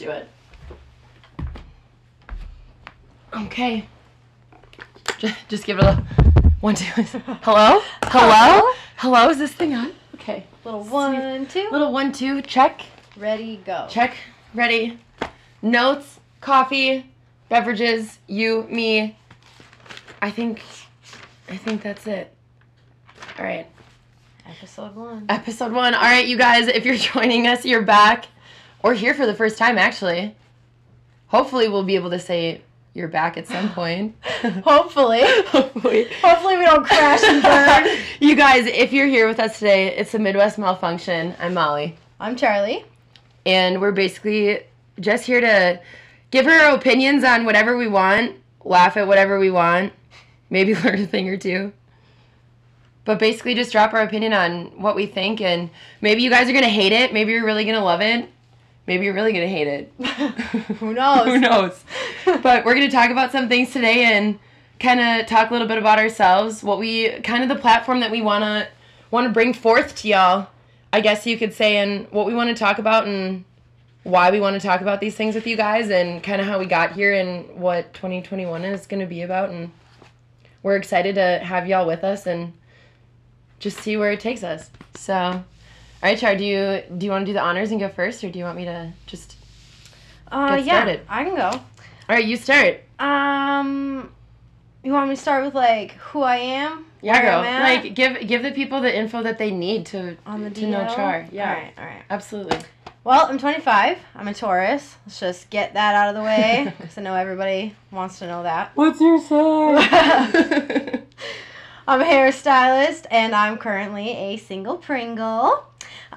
do it. Okay. Just, just give it a one, two. Hello? Hello? Hello? Is this thing on? Okay. Little one, two. Little one, two. Check. Ready, go. Check. Ready. Notes, coffee, beverages, you, me. I think, I think that's it. All right. Episode one. Episode one. All right, you guys, if you're joining us, you're back, or here for the first time, actually. Hopefully, we'll be able to say you're back at some point. Hopefully. Hopefully. Hopefully we don't crash and burn. you guys, if you're here with us today, it's the Midwest Malfunction. I'm Molly. I'm Charlie. And we're basically just here to give her opinions on whatever we want, laugh at whatever we want, maybe learn a thing or two. But basically, just drop our opinion on what we think, and maybe you guys are gonna hate it, maybe you're really gonna love it, maybe you're really gonna hate it. Who knows? Who knows? but we're gonna talk about some things today and kind of talk a little bit about ourselves, what we kind of the platform that we wanna wanna bring forth to y'all. I guess you could say, and what we want to talk about, and why we want to talk about these things with you guys, and kind of how we got here, and what 2021 is going to be about, and we're excited to have y'all with us and just see where it takes us. So, right, Char, do you do you want to do the honors and go first, or do you want me to just? Uh, Get yeah, started. I can go. All right, you start. Um, you want me to start with like who I am? Yeah, Where girl. I'm at? Like, give give the people the info that they need to on the to know Char. Yeah, All right, all right. absolutely. Well, I'm 25. I'm a Taurus. Let's just get that out of the way because I know everybody wants to know that. What's your sign? I'm a hairstylist and I'm currently a single Pringle.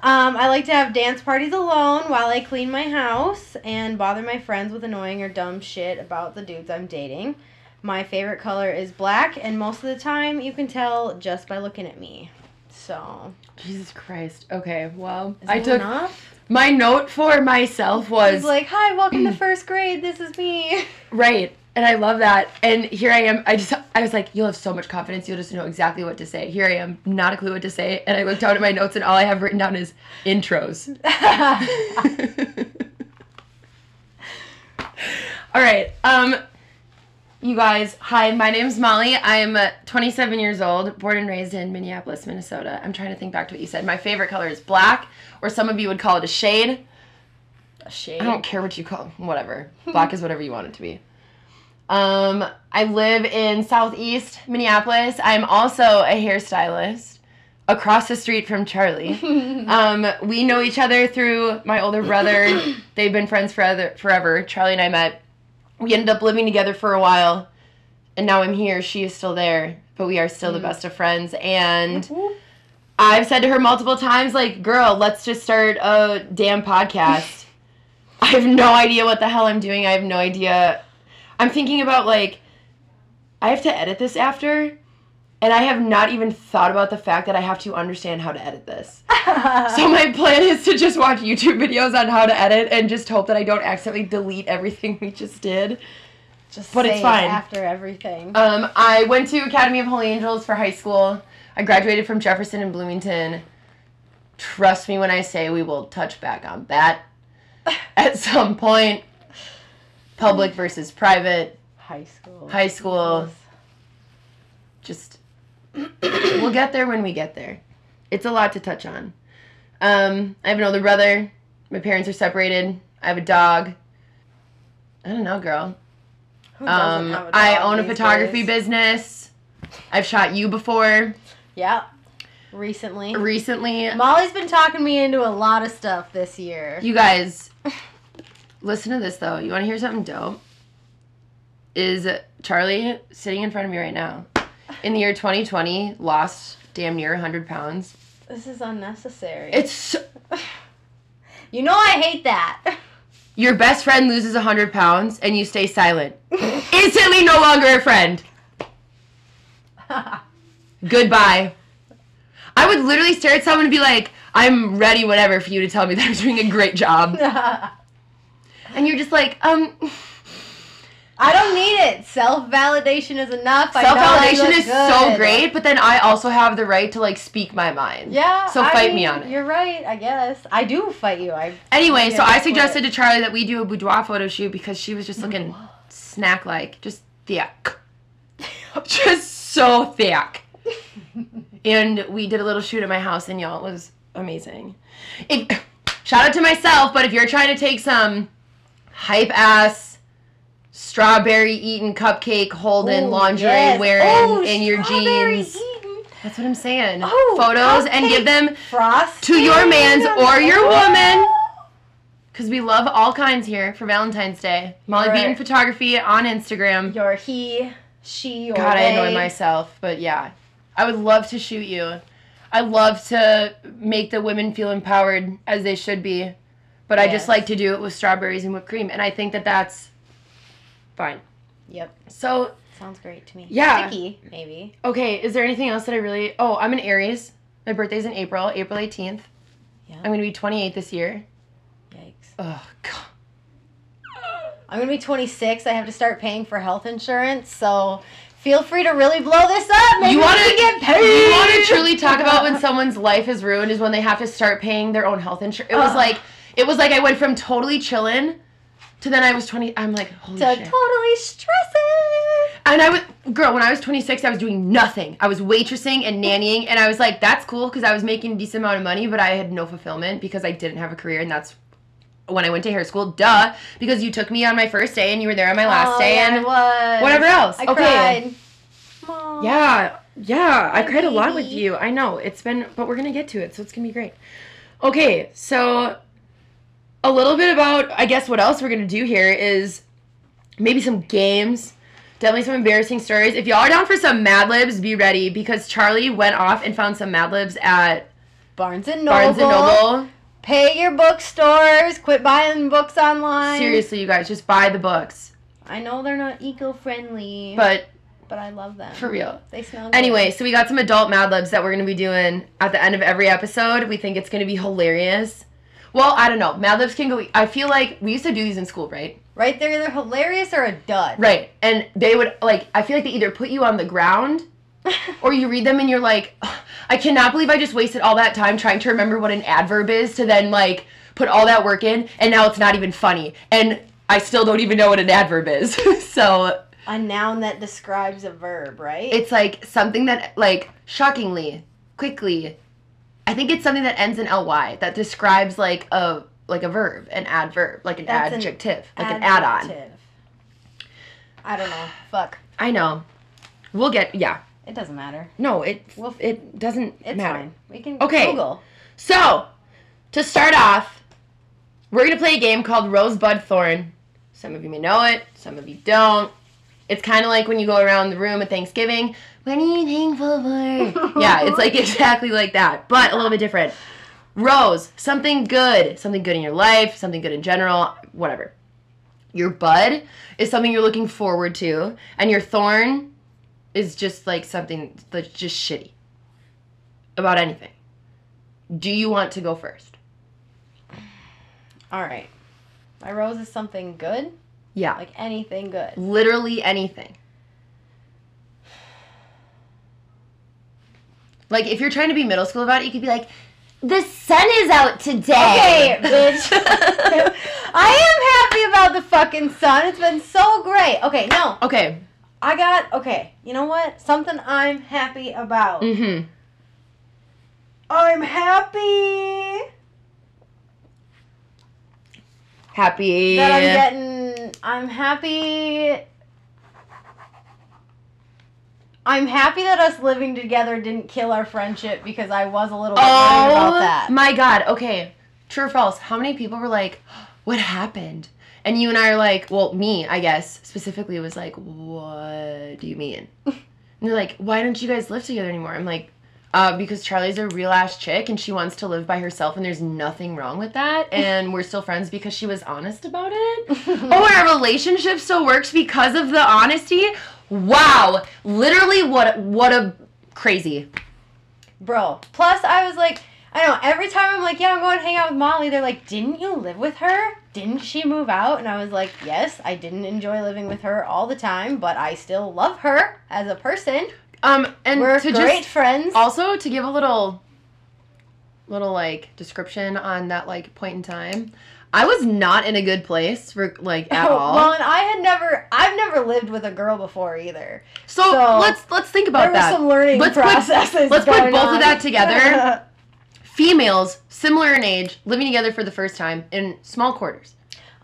Um, I like to have dance parties alone while I clean my house and bother my friends with annoying or dumb shit about the dudes I'm dating. My favorite color is black, and most of the time you can tell just by looking at me. So, Jesus Christ. Okay, well, is I took enough? my note for myself was He's like, "Hi, welcome to first grade. This is me." right, and I love that. And here I am. I just I was like, you'll have so much confidence. You'll just know exactly what to say. Here I am, not a clue what to say. And I looked down at my notes, and all I have written down is intros. all right. Um. You guys, hi, my name's Molly. I'm uh, 27 years old, born and raised in Minneapolis, Minnesota. I'm trying to think back to what you said. My favorite color is black, or some of you would call it a shade. A shade. I don't care what you call whatever. Black is whatever you want it to be. Um, I live in southeast Minneapolis. I'm also a hairstylist across the street from Charlie. um, we know each other through my older brother. They've been friends forever. Forever. Charlie and I met. We ended up living together for a while, and now I'm here. She is still there, but we are still the best of friends. And I've said to her multiple times, like, girl, let's just start a damn podcast. I have no idea what the hell I'm doing. I have no idea. I'm thinking about, like, I have to edit this after, and I have not even thought about the fact that I have to understand how to edit this. So my plan is to just watch YouTube videos on how to edit and just hope that I don't accidentally delete everything we just did. Just but it's fine. after everything. Um, I went to Academy of Holy Angels for high school. I graduated from Jefferson and Bloomington. Trust me when I say we will touch back on that at some point. Public versus private, High school. high school. Just we'll get there when we get there. It's a lot to touch on. Um, I have an older brother. My parents are separated. I have a dog. I don't know, girl. Who Um, I own a photography days? business. I've shot you before. Yeah. Recently. Recently, Molly's been talking me into a lot of stuff this year. you guys, listen to this though. You want to hear something dope? Is Charlie sitting in front of me right now? In the year 2020, lost damn near 100 pounds. This is unnecessary. It's so- you know I hate that. your best friend loses 100 pounds and you stay silent. Instantly no longer a friend. Goodbye. I would literally stare at someone and be like, I'm ready, whatever, for you to tell me that I'm doing a great job. And you're just like, um, I don't need it. Self validation is enough. Self validation is so great, but then I also have the right to like speak my mind. Yeah. So I fight mean, me on it. You're right. I guess I do fight you. I Anyway, so I suggested to Charlie that we do a boudoir photo shoot because she was just looking snack like, just thick. just so thick. And we did a little shoot at my house, and y'all, it was amazing. If, shout out to myself, but if you're trying to take some hype ass strawberry eating cupcake holding Ooh, lingerie yes. wearing Ooh, in your jeans, eating. that's what I'm saying. Oh, Photos and give them Frost to your mans or your woman. Because we love all kinds here for Valentine's Day. Molly Right. Beaton Photography on Instagram. Your he, she, or God, I annoy myself, but yeah. I would love to shoot you. I love to make the women feel empowered as they should be. But I just like to do it with strawberries and whipped cream. And I think that that's fine. Yep. So, Sounds great to me. Yeah. Sticky, maybe. okay, is there anything else that I really. Oh, I'm an Aries. My birthday's in April, April 18th. Yeah. I'm going to be 28 this year. Yikes. Oh, God. I'm gonna be 26. I have to start paying for health insurance, so feel free to really blow this up. Maybe you want to get paid. You want to truly talk about when someone's life is ruined is when they have to start paying their own health insurance. It was like it was like I went from totally chilling to then I was 20. I'm like holy to shit. totally stressing. And I was girl when I was 26, I was doing nothing. I was waitressing and nannying, and I was like that's cool because I was making a decent amount of money, but I had no fulfillment because I didn't have a career, and that's. When I went to hair school, duh, because you took me on my first day and you were there on my last oh, day yeah, and I was. whatever else. I okay. Yeah, yeah, I My cried a lot with you. I know it's been, but we're gonna get to it, so it's gonna be great. Okay, so a little bit about, I guess, what else we're gonna do here is maybe some games, definitely some embarrassing stories. If y'all are down for some Mad Libs, be ready because Charlie went off and found some Mad Libs at Barnes and Noble. Barnes and Noble. Pay your bookstores. Quit buying books online. Seriously, you guys, just buy the books. I know they're not eco-friendly, but, But I love them. for real. They smell good. Anyway, so we got some adult Mad Libs that we're gonna be doing at the end of every episode. We think it's gonna be hilarious. Well, I don't know. Mad Libs can go. I feel like we used to do these in school, right? Right, they're either hilarious or a dud. Right. And they would like. I feel like they either put you on the ground, or you read them and you're like, I cannot believe I just wasted all that time trying to remember what an adverb is to then like put all that work in, and now it's not even funny, and I still don't even know what an adverb is. so a noun that describes a verb, right? it's like something that like shockingly quickly i think it's something that ends in ly that describes like a like a verb an adverb like an That's an adjective like an add-on Adjective. I don't know. Fuck. i know we'll get yeah It doesn't matter. no it Well, it doesn't It's matter fine. We can Okay. Google. so to start off we're gonna play a game called rosebud thorn some of you may know it some of you don't it's kind of like when you go around the room at thanksgiving what are you thankful for yeah it's like exactly like that but a little bit different Rose, something good, something good in your life, something good in general, whatever. Your bud is something you're looking forward to, and your thorn is just like something that's just shitty about anything. Do you want to go first? All right. My rose is something good, Yeah. like anything good. Literally anything. Like if you're trying to be middle school about it, you could be like, the sun is out today. Okay, bitch. I am happy about the fucking sun. It's been so great. Okay, no. okay. I got okay. You know what? Something I'm happy about. Mm-hmm. I'm happy Happy. that I'm getting. I'm happy. I'm happy that us living together didn't kill our friendship because I was a little bit worried about Oh that. my god. Okay. True or false? How many people were like, "What happened?" And you and I are like, well, me, I guess specifically was like, "What do you mean?" and they're like, "Why don't you guys live together anymore?" I'm like, uh, because Charlie's a real ass chick and she wants to live by herself, and there's nothing wrong with that. And we're still friends because she was honest about it. oh, and our relationship still works because of the honesty. Wow, literally, what what a crazy. Bro. Plus, I was like, I know. Every time I'm like, yeah, I'm going to hang out with Molly. They're like, didn't you live with her? didn't she move out? And I was like, yes, I didn't enjoy living with her all the time, but I still love her as a person. Um, and We're to great just friends. also to give a little, little like description on that like point in time, I was not in a good place for like at all. Well, and I had never, I've never lived with a girl before either. so, so let's let's think about that. there was some learning Let's put- processes. let's put both of that together. Females similar in age living together for the first time in small quarters.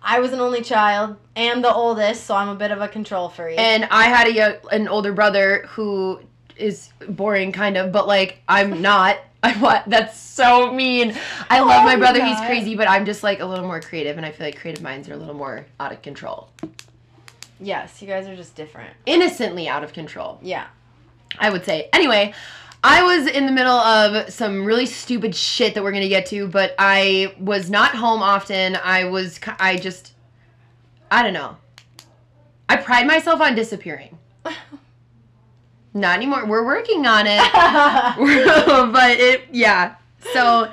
I was an only child and the oldest, so I'm a bit of a control freak. And I had a an older brother who is boring, kind of, but like I'm not. I what? That's so mean. I love Oh, my brother. He's crazy, but I'm just like a little more creative, and I feel like creative minds are a little more out of control, yes, you guys are just different. innocently out of control. Yeah. I would say. Anyway, I was in the middle of some really stupid shit that we're gonna get to, but I was not home often. I was. I just. I don't know. I pride myself on disappearing. Not anymore. We're working on it. but it, yeah. So,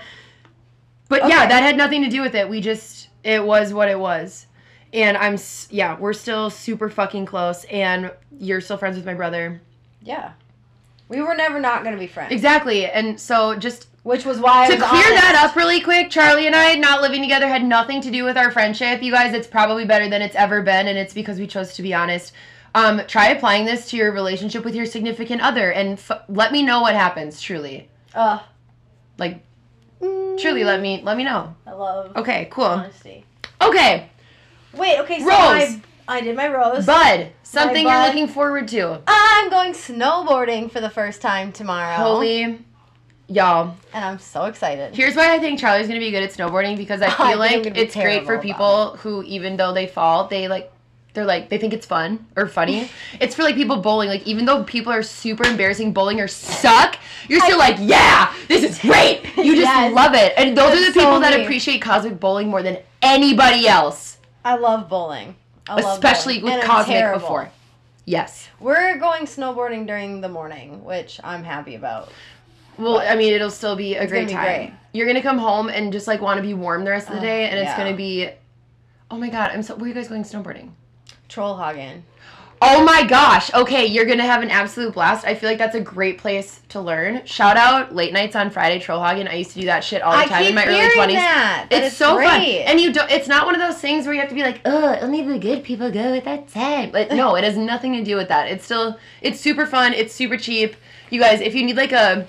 but yeah, that had nothing to do with it. We just, it was what it was. And I'm, yeah, we're still super fucking close. And you're still friends with my brother. yeah. We were never not going to be friends. Exactly. And so just Which was why I to was clear that up really quick, Charlie and I not living together had nothing to do with our friendship. You guys, it's probably better than it's ever been, and it's because we chose to be honest. Um, try applying this to your relationship with your significant other, and f- let me know what happens. Truly, Ugh. like, truly, let me let me know. I love Okay, cool. honesty. Okay, Wait, okay, so Rose. I, I did my rose. bud, something you're bud. looking forward to. I'm going snowboarding for the first time tomorrow. Holy, y'all. And I'm so excited. Here's why I think Charlie's gonna be good at snowboarding because I I feel I'm like it's great for people who, even though they fall, they like, they're like, they think it's fun or funny. it's for like people bowling. Like, even though people are super embarrassing bowling or suck, you're still like, yeah, this is great. You just Yes. love it. And those are the people so that appreciate cosmic bowling more than anybody else, I love bowling. I love especially bowling. with And cosmic before. Yes. We're going snowboarding during the morning, which I'm happy about. Well, I mean, it'll still be a It's great be time. great. You're gonna come home and just like want to be warm the rest of the day, and it's gonna be. Oh my god! I'm so. Where are you guys going snowboarding? Trollhaugen. Oh my gosh. Okay, you're going to have an absolute blast. I feel like that's a great place to learn. Shout out late nights on Friday Trollhaugen. I used to do that shit all the I time keep in my early hearing 20s. that. that It's, so fun. great. And you don't it's not one of those things where you have to be like, "Oh, only the good people go at that time." But no, it has nothing to do with that. It's still it's super fun. It's super cheap. You guys, if you need like a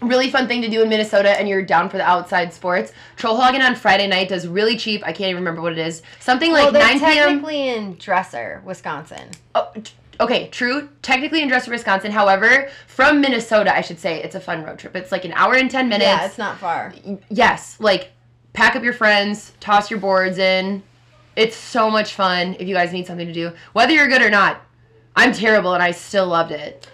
really fun thing to do in Minnesota and you're down for the outside sports, Trollhaugen on Friday night does really cheap. I can't even remember what it is. Something like well, they're 9 p.m. technically in Dresser, Wisconsin. Oh, okay, true. Technically in Dresser, Wisconsin. However, from Minnesota, I should say, it's a fun road trip. It's like an hour and 10 minutes. Yeah, it's not far. yes, like pack up your friends, toss your boards in. It's so much fun if you guys need something to do, whether you're good or not. I'm terrible and I still loved it.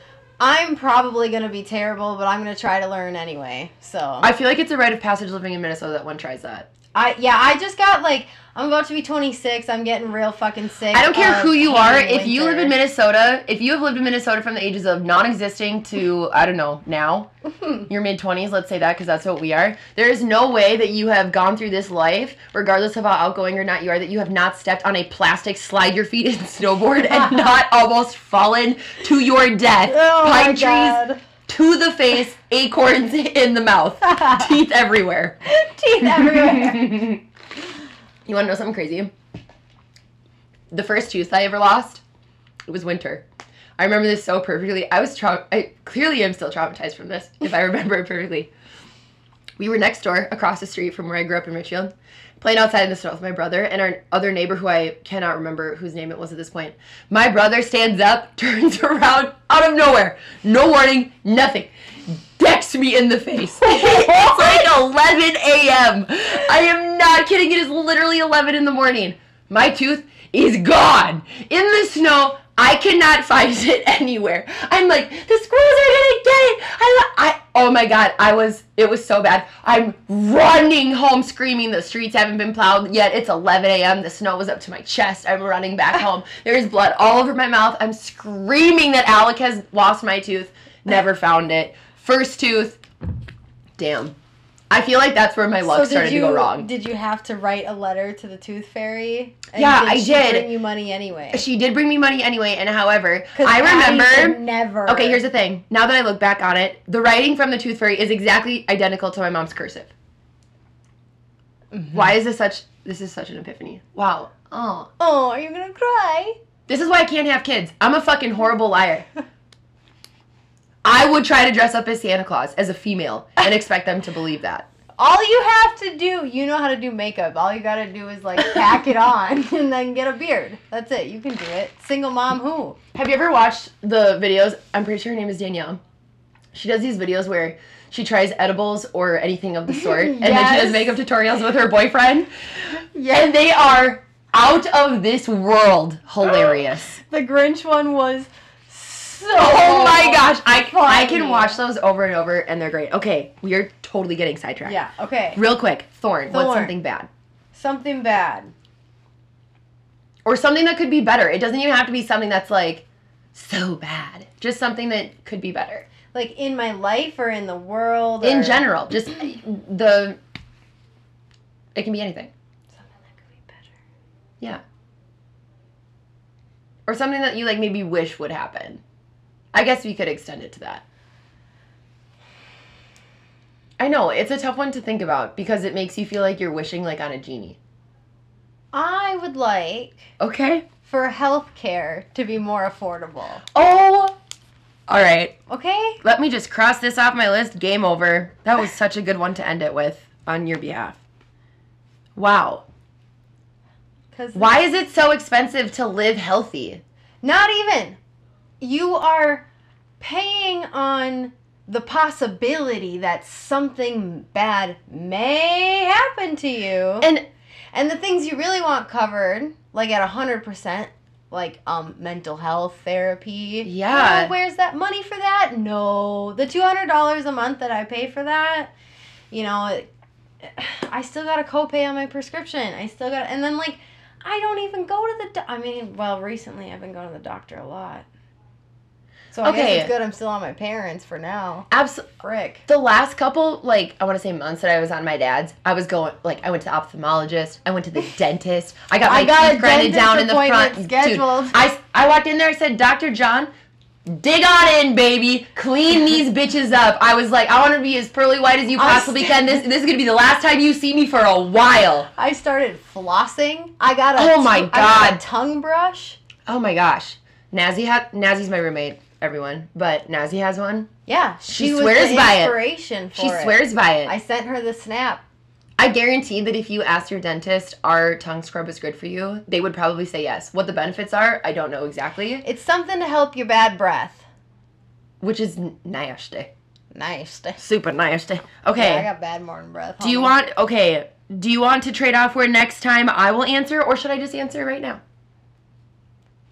I'm probably gonna be terrible, but I'm gonna try to learn anyway. So I feel like it's a rite of passage living in Minnesota that one tries that. I yeah, I just got like I'm about to be 26. I'm getting real fucking sick. I don't care who you are. If you live in. Minnesota, if you have lived in Minnesota from the ages of non-existing to I don't know now, your mid twenties, let's say that because that's what we are. There is no way that you have gone through this life, regardless of how outgoing or not you are, that you have not stepped on a plastic slide your feet in snowboard and not almost fallen to your death. Oh Pine trees God. to the face, acorns in the mouth, teeth everywhere. Teeth everywhere. You want to know something crazy? The first tooth I ever lost, it was winter. I remember this so perfectly. I was trau- I clearly am still traumatized from this, if I remember it perfectly. We were next door, across the street from where I grew up in Richfield, playing outside in the snow with my brother and our other neighbor, who I cannot remember whose name it was at this point. My brother stands up, turns around out of nowhere, no warning, nothing, me in the face. it's like 11 a.m. I am not kidding. It is literally 11 in the morning. My tooth is gone in the snow. I cannot find it anywhere. I'm like, the squirrels are gonna get it. I, I, oh my god, I was, it was so bad. I'm running home screaming. The streets haven't been plowed yet. It's 11 a.m. The snow was up to my chest. I'm running back home. There's blood all over my mouth. I'm screaming that Alec has lost my tooth. Never found it. First tooth, damn. I feel like that's where my luck so started did you to go wrong. did you have to write a letter to the tooth fairy? Yeah, I she did. Bring you money anyway. She did bring me money anyway, and however, I remember. never. Okay, here's the thing. Now that I look back on it, the writing from the Tooth Fairy is exactly identical to my mom's cursive. Mhm. Why is this such? This is such an epiphany. Wow. Oh, Oh, are you gonna cry? this is why I can't have kids. I'm a fucking horrible liar. I would try to dress up as Santa Claus as a female and expect them to believe that. All you have to do, you know how to do makeup. All you gotta do is like pack it on and then get a beard. That's it. You can do it. Single mom who? Have you ever watched the videos? I'm pretty sure her name is Danielle. She does these videos where she tries edibles or anything of the sort, and then she does makeup tutorials with her boyfriend, Yeah. and they are out of this world hilarious. The Grinch one was so. Oh my gosh, I I can watch those over and over, and they're great. Okay, we are totally getting sidetracked. Yeah. Okay. Real quick, Thorn. What's something bad? Something bad. Or something that could be better. It doesn't even have to be something that's like so bad. Just something that could be better. Like in my life or in the world. In general, just eh, the. It can be anything. Something that could be better. Yeah. Or something that you like maybe wish would happen. I guess we could extend it to that. I know, it's a tough one to think about because it makes you feel like you're wishing like on a genie. I would like Okay. for healthcare to be more affordable. Oh! Alright. Okay? Let me just cross this off my list. Game over. That was such a good one to end it with on your behalf. Wow. Because Why is it so expensive to live healthy? Not even. You are paying on the possibility that something bad may happen to you. And And the things you really want covered, like at 100%, like um mental health therapy. Yeah. Oh, where's that money for that? No. The $200 a month that I pay for that, you know, it, I still got a copay on my prescription. I still got and then like I don't even go to the do- I mean, well, recently I've been going to the doctor a lot. So I Okay. guess it's good I'm still on my parents for now. absolutely. Frick. The last couple, like, I want to say months that I was on my dad's, I was going, like, I went to the ophthalmologist, I went to the dentist, I got my I got teeth grinded down in the front. scheduled. Dude, I, I walked in there, I said, Dr. John, dig on in, baby. Clean these bitches up. I was like, I want to be as pearly white as you possibly can. This, this is going to be the last time you see me for a while. I started flossing. I got a Oh my a God. tongue brush. Oh my gosh. Nazi ha- Nazi's my roommate, everyone, but Nazi has one. Yeah, She she, swears by it. She it. swears by it. I sent her the snap. I guarantee that if you ask your dentist, our tongue scrub is good for you, they would probably say yes. What the benefits are, I don't know exactly, It's something to help your bad breath. which is n- nasty. Nice. Super nasty. Yeah, Okay. I got bad morning breath. do you want, okay, do you want to trade off where next time I will answer, or should I just answer right now?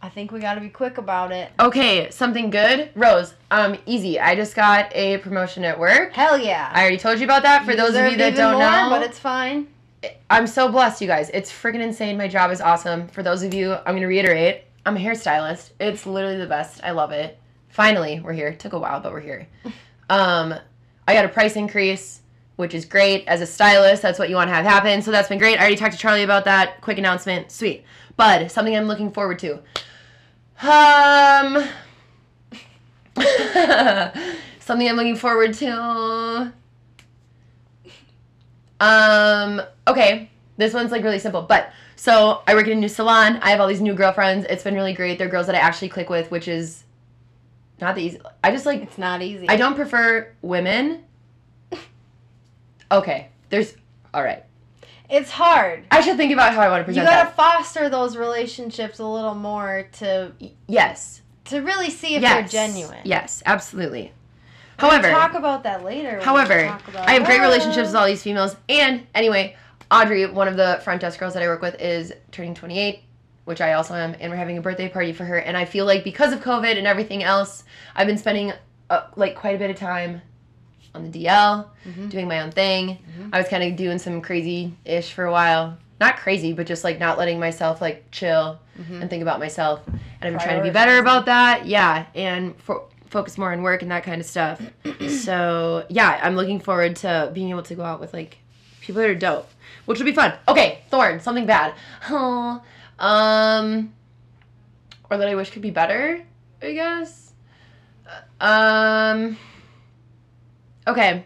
I think we got to be quick about it. Okay, something good. Rose, um, easy. I just got a promotion at work. Hell yeah. I already told you about that. For those of you that don't more, know, but it's fine. I'm so blessed, you guys. It's freaking insane. My job is awesome. For those of you, I'm going to reiterate I'm a hairstylist. It's literally the best. I love it. Finally, we're here. Took a while, but we're here. Um, I got a price increase, which is great. As a stylist, that's what you want to have happen. So that's been great. I already talked to Charlie about that. Quick announcement. Sweet. But something I'm looking forward to. Um, something I'm looking forward to. Um, okay. This one's like really simple, but so I work in a new salon. I have all these new girlfriends. It's been really great. They're girls that I actually click with, which is not the easy. I just like It's not easy. I don't prefer women. Okay, there's all right. It's hard. I should think about how I want to present. You got to that. foster those relationships a little more to Yes, to really see if yes, they're genuine. Yes, absolutely. However, We'll talk about that later. However, I have great relationships with all these females. And anyway, Audrey, one of the front desk girls that I work with, is turning 28, which I also am, and we're having a birthday party for her. And I feel like because of COVID and everything else, I've been spending uh, like quite a bit of time on the DL, Mhm. doing my own thing. Mhm. I was kind of doing some crazy ish for a while. Not crazy, but just like not letting myself like chill Mhm. and think about myself. And I've been trying to be better about that. Yeah, and for focus more on work and that kind of stuff. so yeah, I'm looking forward to being able to go out with like people that are dope, which will be fun. Okay, Thorn, something bad. Oh, um, or that I wish could be better. I guess. Um. Okay,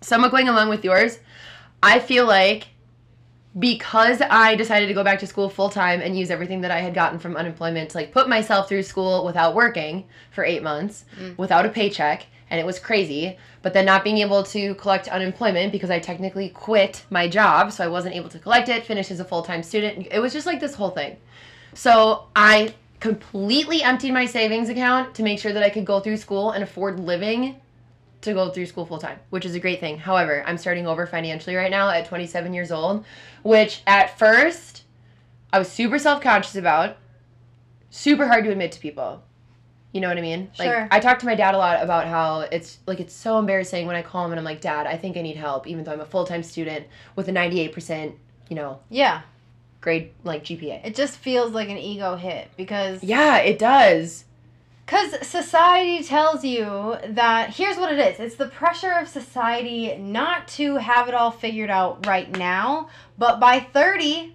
somewhat going along with yours. I feel like because I decided to go back to school full time and use everything that I had gotten from unemployment to like put myself through school without working for eight months, Mm. without a paycheck, and it was crazy. But then not being able to collect unemployment because I technically quit my job, so I wasn't able to collect it, finish as a full time student. It was just like this whole thing. So I completely emptied my savings account to make sure that I could go through school and afford living to go through school full time, which is a great thing. However, I'm starting over financially right now at 27 years old, which at first I was super self conscious about, super hard to admit to people. You know what I mean? Sure. Like I talk to my dad a lot about how it's like it's so embarrassing when I call him and I'm like, "Dad, I think I need help," even though I'm a full time student with a 98%, you know, Yeah. grade like GPA. It just feels like an ego hit because Yeah, it does. Because society tells you that here's what it is it's the pressure of society not to have it all figured out right now, but by 30,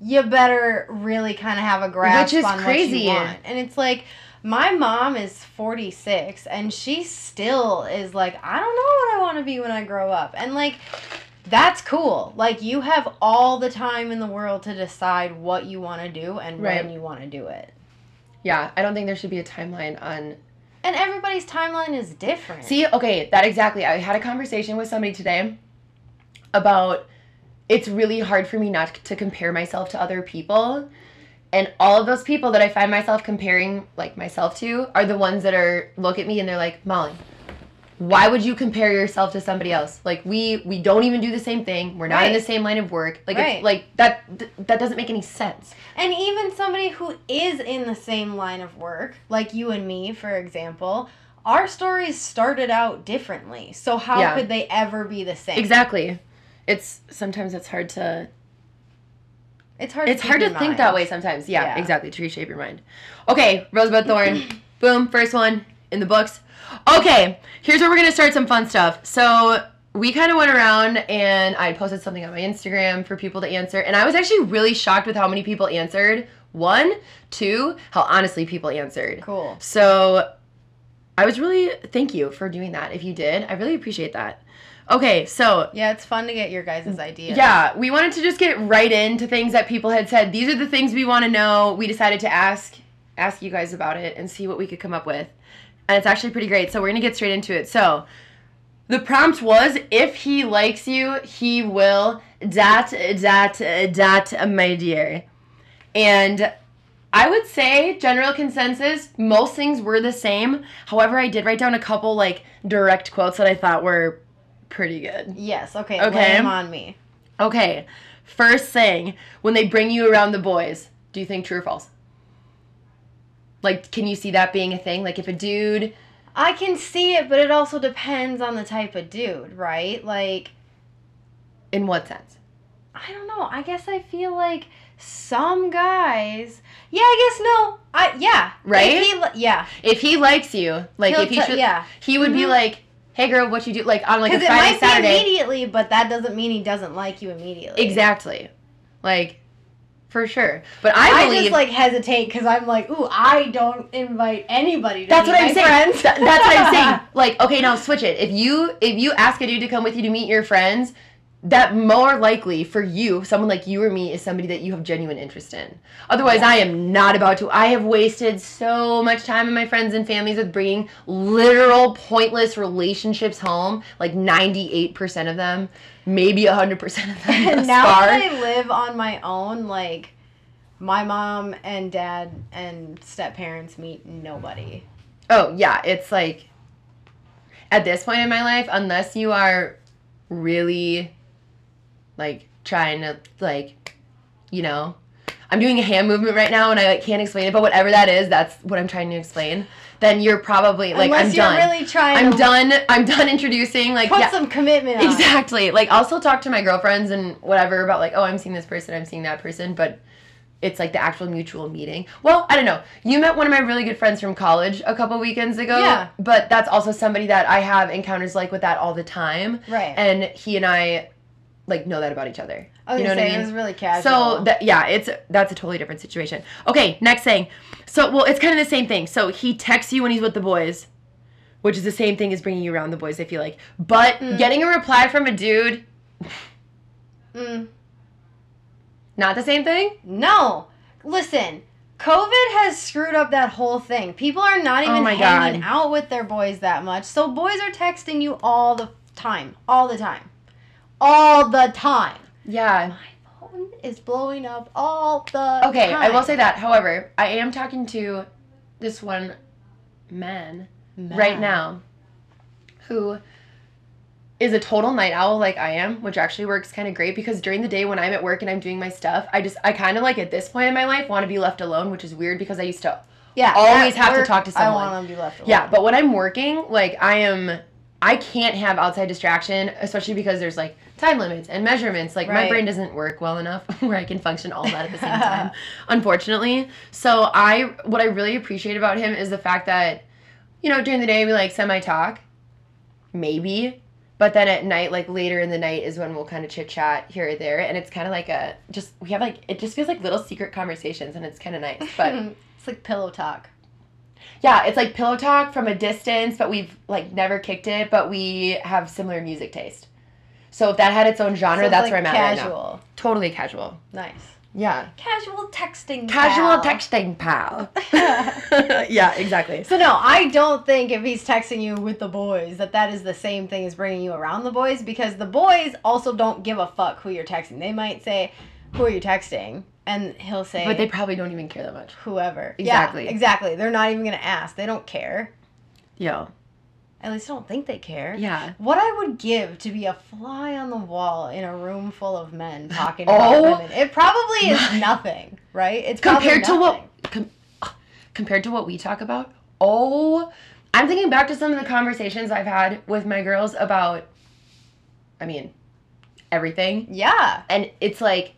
you better really kind of have a grasp Which is on what crazy. you want. And it's like, my mom is 46 and she still is like, I don't know what I want to be when I grow up. And like, that's cool. Like, you have all the time in the world to decide what you want to do and Right. when you want to do it. Yeah, I don't think there should be a timeline on And everybody's timeline is different. See, okay, that exactly. I had a conversation with somebody today about it's really hard for me not to compare myself to other people. And all of those people that I find myself comparing like myself to are the ones that are look at me and they're like, "Molly, why would you compare yourself to somebody else? Like we we don't even do the same thing. We're not in the same line of work. Like Right. it's, like that th- that doesn't make any sense." And even somebody who is in the same line of work, like you and me, for example, our stories started out differently. So how Yeah. could they ever be the same? Exactly. It's sometimes it's hard to It's hard. It's to hard to in think mind. that way sometimes. Yeah, Yeah. exactly. To reshape your mind. Okay, Rosebud Thorn. Boom, first one in the books. Okay, here's where we're gonna start some fun stuff. So we kind of went around and I posted something on my Instagram for people to answer, and I was actually really shocked with how many people answered. One, two, how honestly people answered. Cool. So I was really thank you for doing that. If you did, I really appreciate that. Okay, so Yeah, it's fun to get your guys' ideas. yeah, we wanted to just get right into things that people had said. These are the things we want to know. We decided to ask ask you guys about it and see what we could come up with. And it's actually pretty great. So we're to get straight into it. So, the prompt was if he likes you, he will dot dot dot my dear. And I would say general consensus, most things were the same. However, I did write down a couple like direct quotes that I thought were pretty good. Yes. Okay. Okay. Lay on me. Okay, first thing, when they bring you around the boys, do you think true or false? Like, can you see that being a thing? Like, if a dude, I can see it, but it also depends on the type of dude, right? Like, in what sense? I don't know. I guess I feel like some guys. Yeah, I guess no. I yeah. Right? If he li- yeah. If he likes you, like, He'll if he t- should, yeah. he would be Mhm. like, "Hey, girl, what you do?" Like on like a Because it Friday, might be Saturday. immediately, but that doesn't mean he doesn't like you immediately. Exactly, like, for sure. But I, I, believe just like hesitate because I'm like, ooh, I don't invite anybody to That's what I'm saying. Th- that's what I'm saying. Like, okay, now switch it. If you if you ask a dude to come with you to meet your friends, that more likely for you, someone like you or me, is somebody that you have genuine interest in. Otherwise, I am not about to. I have wasted so much time in my friends and families with bringing literal pointless relationships home. Like 98% of them, maybe 100% of them. And now far. that I live on my own, like my mom and dad and step parents meet nobody. Oh, yeah, it's like at this point in my life, unless you are really like trying to like you know, I'm doing a hand movement right now and I like can't explain it, but whatever that is, that's what I'm trying to explain. Then you're probably like Unless I'm you're done. really trying I'm to done. I'm done introducing like put yeah. some commitment on. it. Exactly. Like I'll still talk to my girlfriends and whatever about like, oh, I'm seeing this person, I'm seeing that person, but it's like the actual mutual meeting. Well, I don't know. You met one of my really good friends from college a couple weekends ago. Yeah. But that's also somebody that I have encounters like with that all the time. Right. And he and I like know that about each other. I you know gonna what say I it mean? was really casual. So that yeah, it's that's a totally different situation. Okay, next thing. So well, it's kind of the same thing. So he texts you when he's with the boys, which is the same thing as bringing you around the boys. I feel like, but Mm. getting a reply from a dude, Mm, not the same thing. no, listen. COVID has screwed up that whole thing. People are not Oh even my hanging God. out with their boys that much. So boys are texting you all the time, all the time, all the time. Yeah. My phone is blowing up all the Okay, I will say that. However, I am talking to this one man right now who is a total night owl like I am, which actually works kind of great because during the day when I'm at work and I'm doing my stuff, I just I kind of like at this point in my life want to be left alone, which is weird because I used to Yeah, always have to talk to someone. I want to be left alone. Yeah, but when I'm working, like I am I can't have outside distraction, especially because there's like time limits and measurements. Like my brain doesn't work well enough where I can function all that at the same time, unfortunately. So I what I really appreciate about him is the fact that you know, during the day we like semi talk. Maybe. But then at night, like later in the night, is when we'll kind of chit chat here or there, and it's kind of like a just we have like it just feels like little secret conversations, and it's kind of nice. But it's like pillow talk. Yeah, it's like pillow talk from a distance, but we've like never kicked it, but we have similar music taste. So if that had its own genre, So that's like where I'm at right now. casual. Totally casual. Nice. Yeah. Casual texting. Casual pal. texting, pal. yeah, exactly. So no, I don't think if he's texting you with the boys that that is the same thing as bringing you around the boys because the boys also don't give a fuck who you're texting. They might say, "Who are you texting?" And he'll say, But they probably don't even care that much. "Whoever." Exactly. Yeah, exactly. They're not even gonna ask. They don't care. Yo. At least I don't think they care. Yeah. What I would give to be a fly on the wall in a room full of men talking Oh about women. It probably is my- nothing, right? It's Compared to what com- compared to what we talk about, oh, I'm thinking back to some of the conversations I've had with my girls about I mean, everything. Yeah. and it's like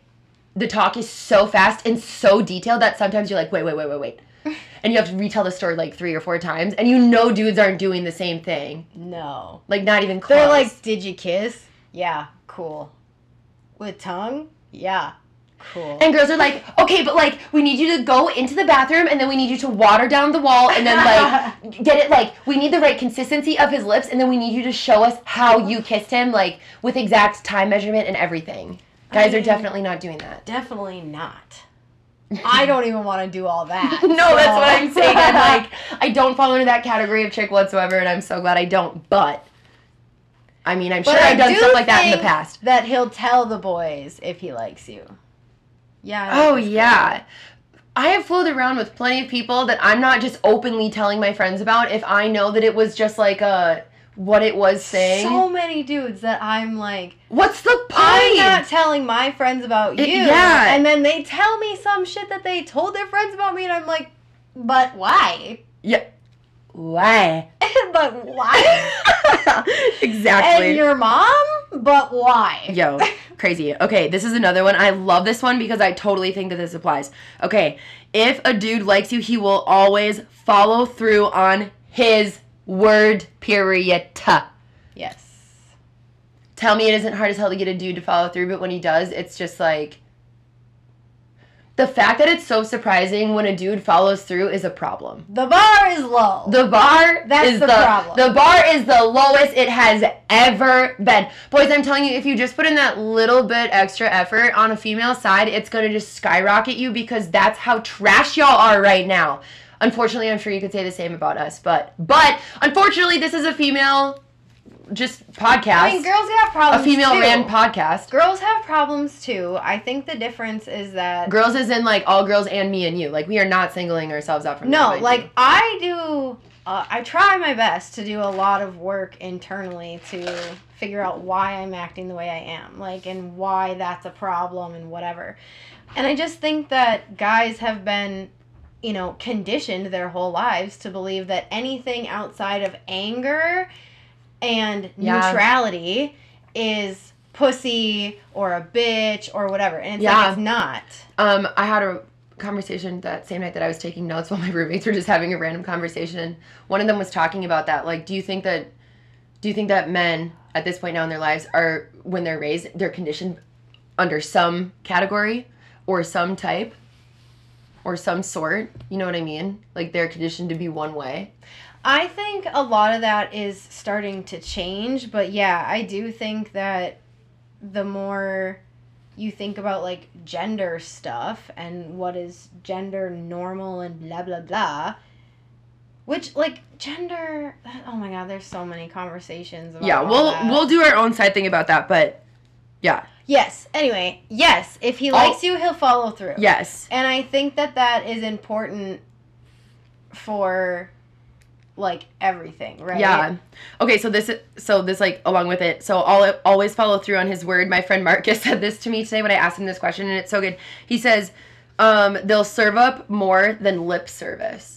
the talk is so fast and so detailed that sometimes you're like, wait, wait, wait, wait, wait. And you have to retell the story like three or four times, and you know dudes aren't doing the same thing. No. Like not even close. They're like, "Did you kiss?" Yeah, cool. With tongue? Yeah, cool. and girls are like, okay, but like we need you to go into the bathroom, and then we need you to water down the wall, and then like get it like we need the right consistency of his lips, and then we need you to show us how you kissed him, like with exact time measurement and everything. Guys I are definitely not doing that. Definitely not. I don't even want to do all that. no, that's what I'm saying. I'm like, I don't fall into that category of chick whatsoever, and I'm so glad I don't. But, I mean, I'm But sure I I've done do stuff like that in the past. That he'll tell the boys if he likes you. Yeah. Oh yeah. I have fooled around with plenty of people that I'm not just openly telling my friends about if I know that it was just like a what it was saying. So many dudes that I'm like, What's the point? I'm not telling my friends about you. Yeah. And then they tell me some shit that they told their friends about me, and I'm like, but why? yeah. Why? but why? exactly. And your mom? But why? Yo, crazy. Okay, this is another one. I love this one because I totally think that this applies. Okay, if a dude likes you, he will always follow through on his word, period. Yes. Tell me it isn't hard as hell to get a dude to follow through, but when he does, it's just like. The fact that it's so surprising when a dude follows through is a problem. The bar is low. The bar That's is the the, problem. The bar is the lowest it has ever been. Boys, I'm telling you, if you just put in that little bit extra effort on a female side, it's gonna just skyrocket you because that's how trash y'all are right now. Unfortunately, I'm sure you could say the same about us, but but unfortunately, this is a female just podcast. I mean, girls have problems. a female too. ran podcast. Girls have problems too. I think the difference is that Girls is in like all girls and me and you. Like we are not singling ourselves out from no, like you. I do. Uh, I try my best to do a lot of work internally to figure out why I'm acting the way I am, like, and why that's a problem and whatever. And I just think that guys have been, you know, conditioned their whole lives to believe that anything outside of anger and Yeah. neutrality is pussy or a bitch or whatever. And it's Yeah. like it's not. Um, I had a conversation that same night that I was taking notes while my roommates were just having a random conversation. One of them was talking about that. Like, do you think that do you think that men at this point now in their lives are when they're raised they're conditioned under some category or some type or some sort? You know what I mean? Like they're conditioned to be one way. I think a lot of that is starting to change, but yeah, I do think that the more you think about like gender stuff and what is gender normal and blah blah blah, which like gender oh my god, there's so many conversations about yeah, we'll that. we'll do our own side thing about that, but yeah. Yes, anyway, yes, if he likes you, he'll follow through. Yes. And I think that that is important for like everything, right? Yeah. Okay, so this so this like along with it. So I'll always follow through on his word. My friend Marcus said this to me today when I asked him this question and it's so good. He says, um, they'll serve up more than lip service.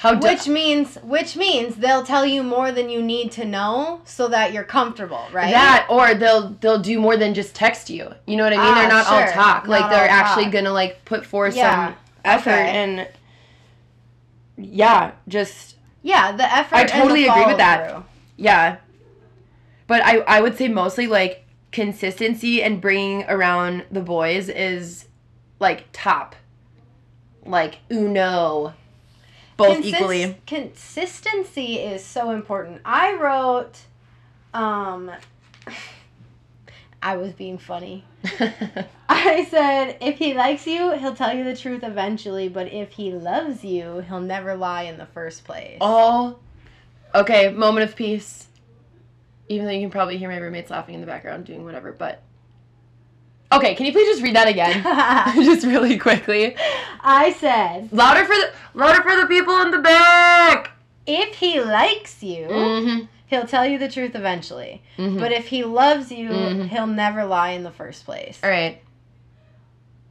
How Which means which means they'll tell you more than you need to know so that you're comfortable, right? that or they'll they'll do more than just text you. You know what I mean? Ah, they're not all sure. talk. like they're all actually talk. gonna like put forth Yeah. some effort Okay. and yeah, just Yeah, the effort. I totally agree with that. follow-through. Yeah. But I, I would say mostly like consistency and bringing around the boys is like top. Like uno. Both Consist- equally. Consistency is so important. I wrote, um, I was being funny. I said, if he likes you, he'll tell you the truth eventually, but if he loves you, he'll never lie in the first place. All okay, moment of peace. Even though you can probably hear my roommates laughing in the background doing whatever, but Okay, can you please just read that again? just really quickly. I said, Louder for the louder for the people in the back. if he likes you, Mhm. he'll tell you the truth eventually. Mhm. But if he loves you, Mhm. he'll never lie in the first place. All right.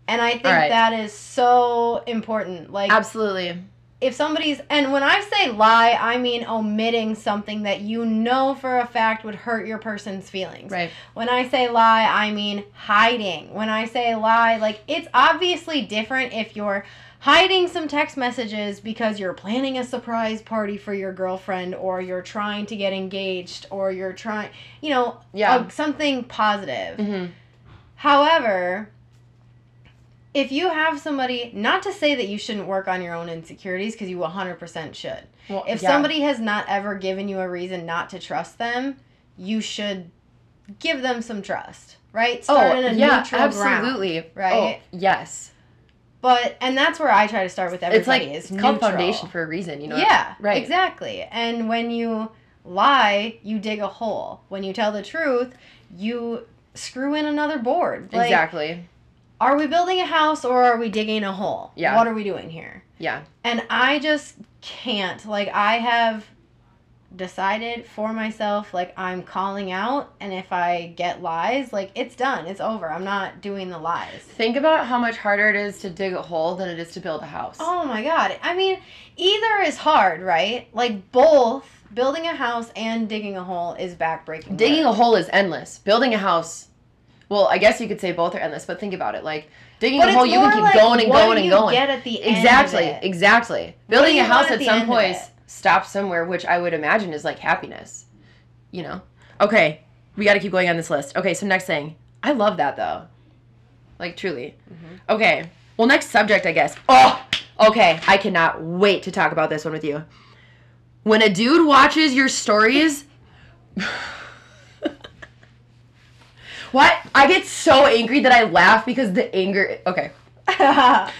And I think right. that is so important. Like, Absolutely. If somebody's, and when I say lie, I mean omitting something that you know for a fact would hurt your person's feelings. Right. When I say lie, I mean hiding. When I say lie, like, it's obviously different if you're hiding some text messages because you're planning a surprise party for your girlfriend or you're trying to get engaged or you're trying, you know, Yeah. uh, something positive. Mhm. However, if you have somebody, not to say that you shouldn't work on your own insecurities because you 100% should. Well, If yeah. somebody has not ever given you a reason not to trust them, you should give them some trust, right? Oh, start in a Oh, yeah, neutral absolutely. ground, right? Oh, yes. But and that's where I try to start with everybody. it's like is it's called neutral. foundation for a reason, you know. Yeah, Right. Exactly. And when you lie, you dig a hole. When you tell the truth, you screw in another board. Like, exactly. Are we building a house or are we digging a hole? Yeah. What are we doing here? Yeah. And I just can't. Like, I have decided for myself, like, I'm calling out, and if I get lies, like, it's done. It's over. I'm not doing the lies. Think about how much harder it is to dig a hole than it is to build a house. Oh my god. I mean, either is hard, right? Like, both building a house and digging a hole is backbreaking. Digging a hole is endless. Building a house, well, I guess you could say both are endless, but think about it. Like digging But a hole, you can keep like, going and going and you going. Get at the Exactly, exactly. Building a house at at some point stops somewhere, which I would imagine is like happiness. You know? Okay, we got to keep going on this list. Okay, so next thing. I love that though. Like truly. Mm-hmm. Okay. Well, next subject, I guess. Oh, okay. I cannot wait to talk about this one with you. When a dude watches your stories. what? I get so angry that I laugh because the anger. Okay.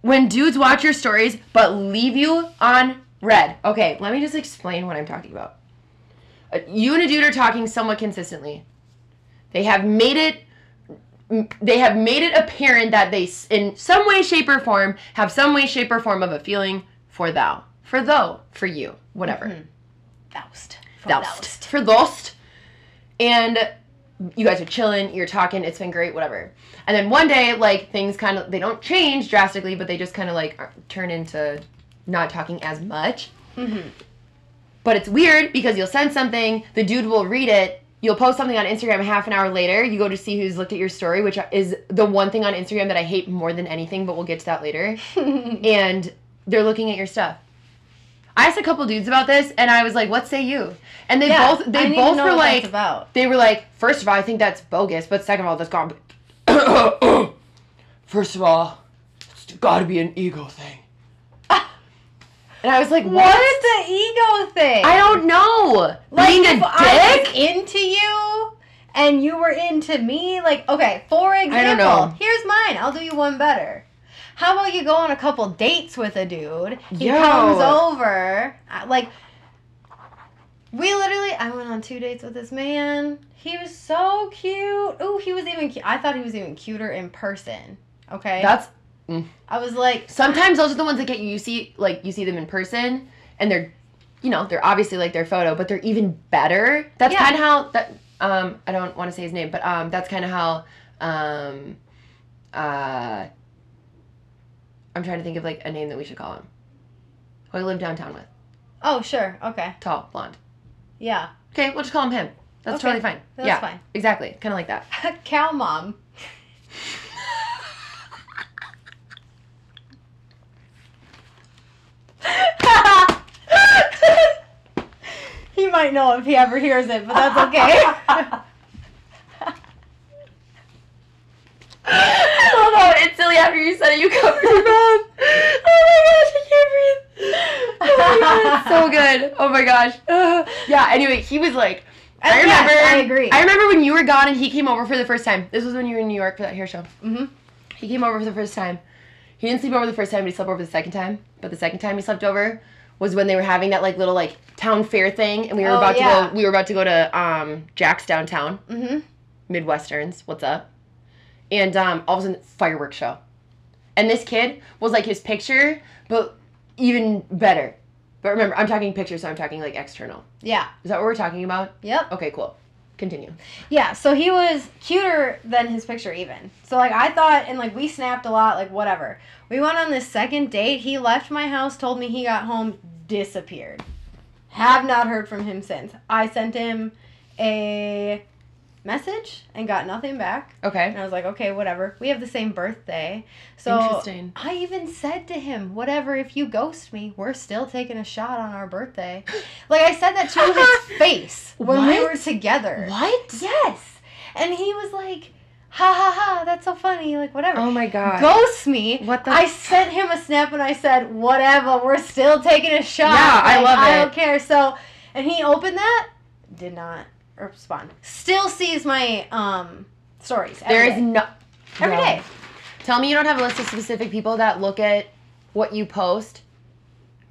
When dudes watch your stories but leave you on read. Okay, let me just explain what I'm talking about. Uh, you and a dude are talking somewhat consistently. They have made it they have made it apparent that they in some way shape or form have some way shape or form of a feeling for thou. For thou, for you, whatever. Mhm. Thoust. For Thoust. For thoust. And you guys are chilling, you're talking, it's been great, whatever. And then one day, like, things kind of, they don't change drastically, but they just kind of, like, turn into not talking as much. Mhm. But it's weird because you'll send something, the dude will read it, you'll post something on Instagram half an hour later, you go to see who's looked at your story, which is the one thing on Instagram that I hate more than anything, but we'll get to that later. and they're looking at your stuff. I asked a couple dudes about this, and I was like, "What say you?" And they Yeah, both they both were like, they were like, first of all, I think that's bogus, but second of all, that's gone. first of all, it's got to be an ego thing. and I was like, what? What's the ego thing? I don't know. like Being a if I was dick. into you and you were into me, like okay, for example, here's mine. I'll do you one better. How about you go on a couple dates with a dude? He Yo. comes over, uh, like we literally. I went on two dates with this man. He was so cute. Ooh, he was even. Cu- I thought he was even cuter in person. Okay, That's I was like, sometimes those are the ones that get you. You see, like you see them in person, and they're, you know, they're obviously like their photo, but they're even better. That's Yeah. kind of how that. Um, I don't want to say his name, but um, that's kind of how. Um, uh, I'm trying to think of like a name that we should call him. Who I live downtown with, oh sure, okay, tall, blonde. yeah, Okay, we'll just call him him. That's Okay, totally fine. that's yeah, fine. exactly, kind of like that. cow mom. he might know if he ever hears it, but that's okay. I love how instantly after you said it, you covered your mouth. Oh my gosh, I can't breathe. Oh my god, it's so good. Oh my gosh. Yeah. Anyway, he was like, I yes, remember. I agree. I remember when you were gone and he came over for the first time. This was when you were in New York for that hair show. hmm He came over for the first time. He didn't sleep over the first time, but he slept over the second time. But the second time he slept over was when they were having that like little like town fair thing, and we were Oh, about to go. We were about to go to um, Jack's downtown. hmm Midwesterns. What's up? And um, all of a sudden, fireworks show. And this kid was like his picture, but even better. But remember, I'm talking pictures, so I'm talking like external. Yeah. Is that what we're talking about? Yep. Okay, cool. Continue. Yeah, so he was cuter than his picture even. So like I thought and like we snapped a lot, like whatever. We went on this second date. He left my house, told me he got home, disappeared. Have not heard from him since. I sent him a message and got nothing back. Okay. And I was like, okay, whatever. We have the same birthday. So Interesting. I even said to him, whatever, if you ghost me, we're still taking a shot on our birthday. like I said that to his face when we were together. What? Yes. And he was like, ha ha ha, that's so funny, like whatever. Oh my god. Ghost me. What the- I sent him a snap and I said, whatever, we're still taking a shot. Yeah, I love it. I don't care. So, and he opened that, did not respond. Still sees my um stories. There is day. no. Every No. day. Tell me you don't have a list of specific people that look at what you post.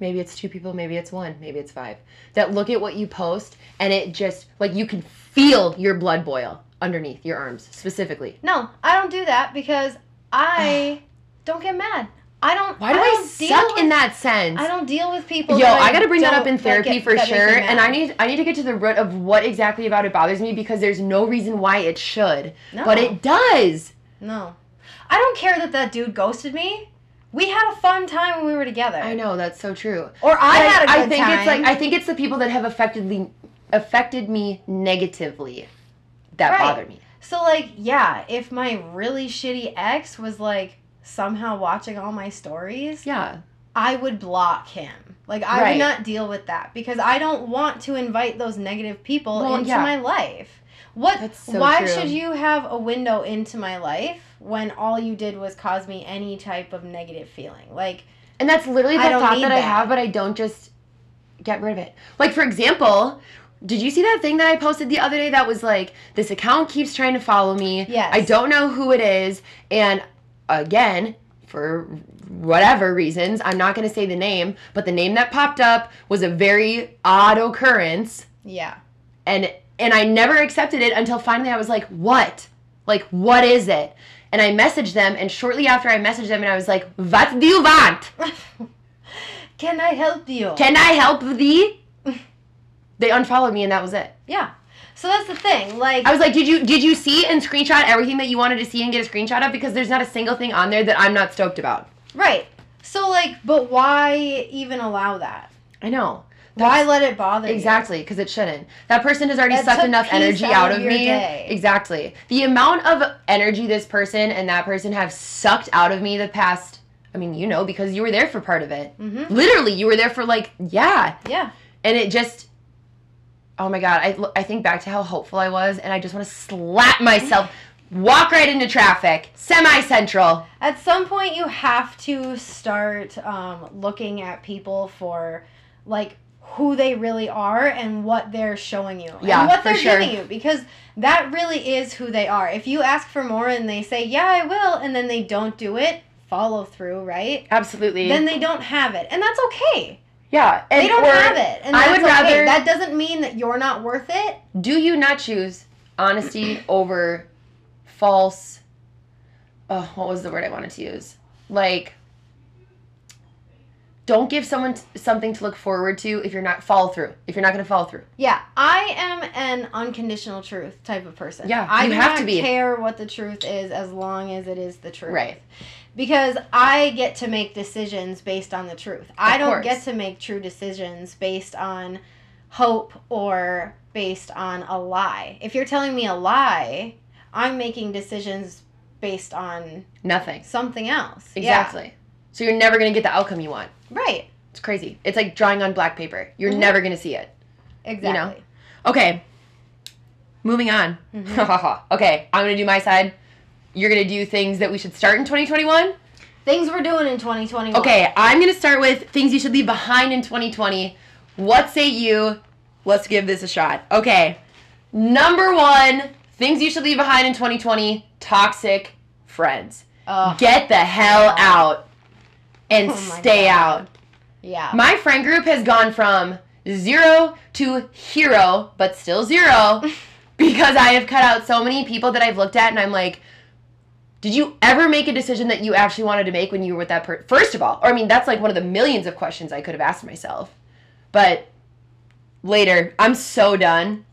Maybe it's two people, maybe it's one, maybe it's five. That look at what you post and it just, like, you can feel your blood boil underneath your arms, specifically. No, I don't do that because I don't get mad. I don't. Why do I, don't suck with, in that sense? I don't deal with people. Yo, that I gotta bring that up in therapy get- for sure, and I need I need to get to the root of what exactly about it bothers me because there's no reason why it should, No. but it does. No. I don't care that that dude ghosted me. We had a fun time when we were together. I know that's so true. Or I had a good time. I think time. it's like I think it's the people that have affected me affected me negatively that Right. bother me. so like, yeah, if my really shitty ex was like somehow watching all my stories, Yeah. I would block him. Like I Right. would not deal with that because I don't want to invite those negative people Well, into yeah. my life. What so why true. should you have a window into my life when all you did was cause me any type of negative feeling? Like And that's literally the thought need that, I have, but I don't just get rid of it. Like for example, did you see that thing that I posted the other day that was like this account keeps trying to follow me. Yes. I don't know who it is and again, for whatever reasons, I'm not going to say the name, but the name that popped up was a very odd occurrence yeah. and and I never accepted it until finally I was like, "What? Like what is it?" And I messaged them and shortly after I messaged them and I was like, "What do you want? Can I help you? Can I help thee?" They unfollowed me and that was it. yeah. So that's the thing. Like I was like, "Did you did you see and screenshot everything that you wanted to see and get a screenshot of because there's not a single thing on there that I'm not stoked about." right. So like, but why even allow that? I know. Why let it bother you? Exactly, because it shouldn't. That person has already That sucked enough energy out of of me. day. Exactly. The amount of energy this person and that person have sucked out of me the past, I mean, you know, because you were there for part of it. Mm-hmm. Literally, you were there for like, yeah. Yeah. And it just, oh my God, I, I think back to how hopeful I was, and I just want to slap myself, walk right into traffic, semi central. At some point, you have to start um, looking at people for like who they really are and what they're showing you Yeah, and what they're sure. giving you because that really is who they are. If you ask for more and they say, "Yeah, I will," and then they don't do it, follow through, right? Absolutely. Then they don't have it, and that's okay. Yeah. And, They don't have it, and I would okay. rather- That doesn't mean that you're not worth it. do you not choose honesty over false oh what was the word i wanted to use like don't give someone t- something to look forward to if you're not follow through if you're not going to follow through Yeah, I am an unconditional truth type of person. Yeah, I you have to be. care what the truth is as long as it is the truth. Right. Because I get to make decisions based on the truth. I don't course. get to make true decisions based on hope or based on a lie. If you're telling me a lie, I'm making decisions based on nothing something else. Yeah, exactly so you're never going to get the outcome you want Right. it's crazy it's like drawing on black paper you're Mhm. never going to see it Exactly. okay moving on Mhm. okay i'm going to do my side you're going to do things that we should start in 2021 Things we're doing in 2021. Okay, I'm gonna start with things you should leave behind in 2020. What say you? Let's give this a shot. Okay, number one, things you should leave behind in 2020 toxic friends. Ugh. Get the hell out and Oh stay God. out. yeah. My friend group has gone from zero to hero, but still zero because I have cut out so many people that I've looked at and I'm like, did you ever make a decision that you actually wanted to make when you were with that person? First of all, or I mean, that's like one of the millions of questions I could have asked myself. But later, I'm so done.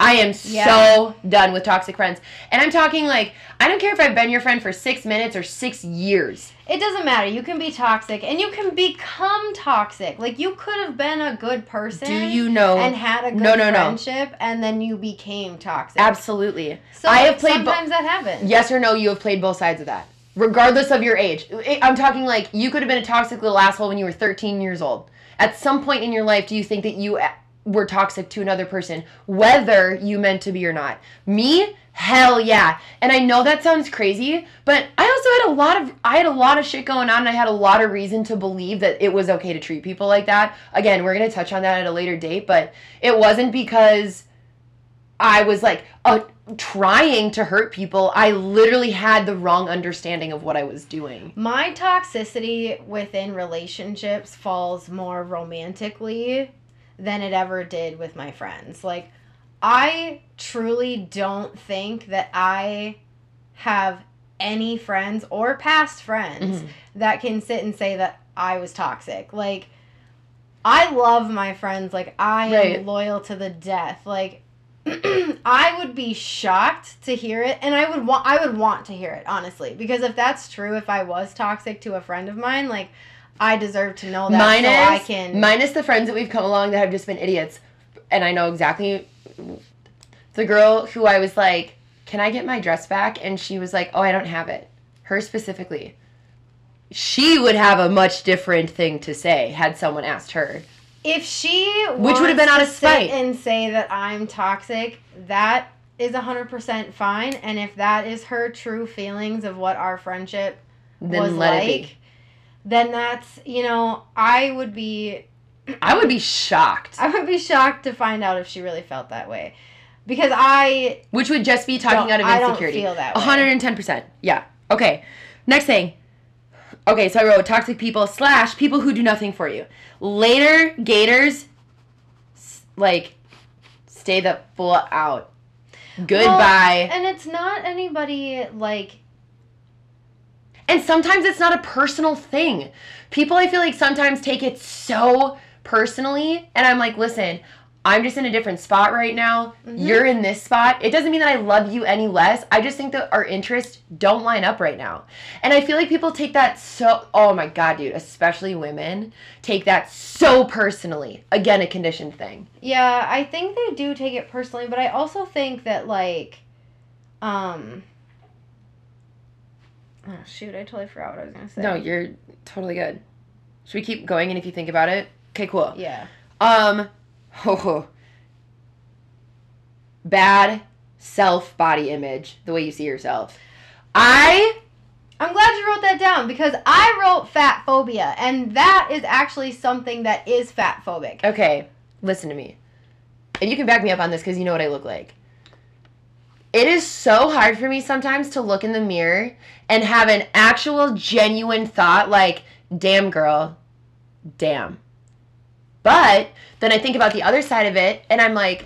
I am Yeah. so done with toxic friends. And I'm talking like, I don't care if I've been your friend for six minutes or six years. It doesn't matter. You can be toxic and you can become toxic. Like you could have been a good person Do you know? and had a good No, no, no. friendship and then you became toxic. Absolutely. So I have played bo- sometimes that happens. Yes or no, you have played both sides of that. Regardless of your age. I'm talking like you could have been a toxic little asshole when you were 13 years old. At some point in your life, do you think that you were toxic to another person, whether you meant to be or not? Me? Hell yeah. And I know that sounds crazy, but I also had a lot of I had a lot of shit going on and I had a lot of reason to believe that it was okay to treat people like that. Again, we're going to touch on that at a later date, but it wasn't because I was like uh, trying to hurt people. I literally had the wrong understanding of what I was doing. My toxicity within relationships falls more romantically than it ever did with my friends. Like, I truly don't think that I have any friends or past friends Mhm. that can sit and say that I was toxic. Like, I love my friends. Like, I am loyal to the death. Like, I would be shocked to hear it, and I would want I would want to hear it honestly, because if that's true, if I was toxic to a friend of mine, like I deserve to know that minus, so I can. minus the friends that we've come along that have just been idiots. And I know exactly the girl who I was like, Can I get my dress back? And she was like, Oh, I don't have it. Her specifically. She would have a much different thing to say had someone asked her. if she Which would have been out of spite. and say that I'm toxic, that is hundred percent fine. And if that is her true feelings of what our friendship Then was let like, it be. Then that's you know I would be I would be shocked. I would be shocked to find out if she really felt that way, because I Which would just be talking out of insecurity. I don't feel that way. 110%. Yeah. Okay. Next thing. Okay, so I wrote toxic people slash people who do nothing for you. Later, gators, like, stay the full out. Goodbye. and it's not anybody like and sometimes it's not a personal thing. People, I feel like, sometimes take it so personally. And I'm like, listen, I'm just in a different spot right now. Mhm. You're in this spot. It doesn't mean that I love you any less. I just think that our interests don't line up right now. And I feel like people take that so, oh my God, dude, especially women, take that so personally. Again, a conditioned thing. Yeah, I think they do take it personally, but I also think that like um Oh shoot, I totally forgot what I was gonna say. No, you're totally good. Should we keep going? And if you think about it, okay, cool. Yeah. Um, ho ho. Bad self body image, the way you see yourself. I I'm glad you wrote that down because I wrote fat phobia and that is actually something that is fat phobic. okay, listen to me, and you can back me up on this because you know what I look like. It is so hard for me sometimes to look in the mirror and have an actual genuine thought like, "Damn, girl, damn." But then I think about the other side of it, and I'm like,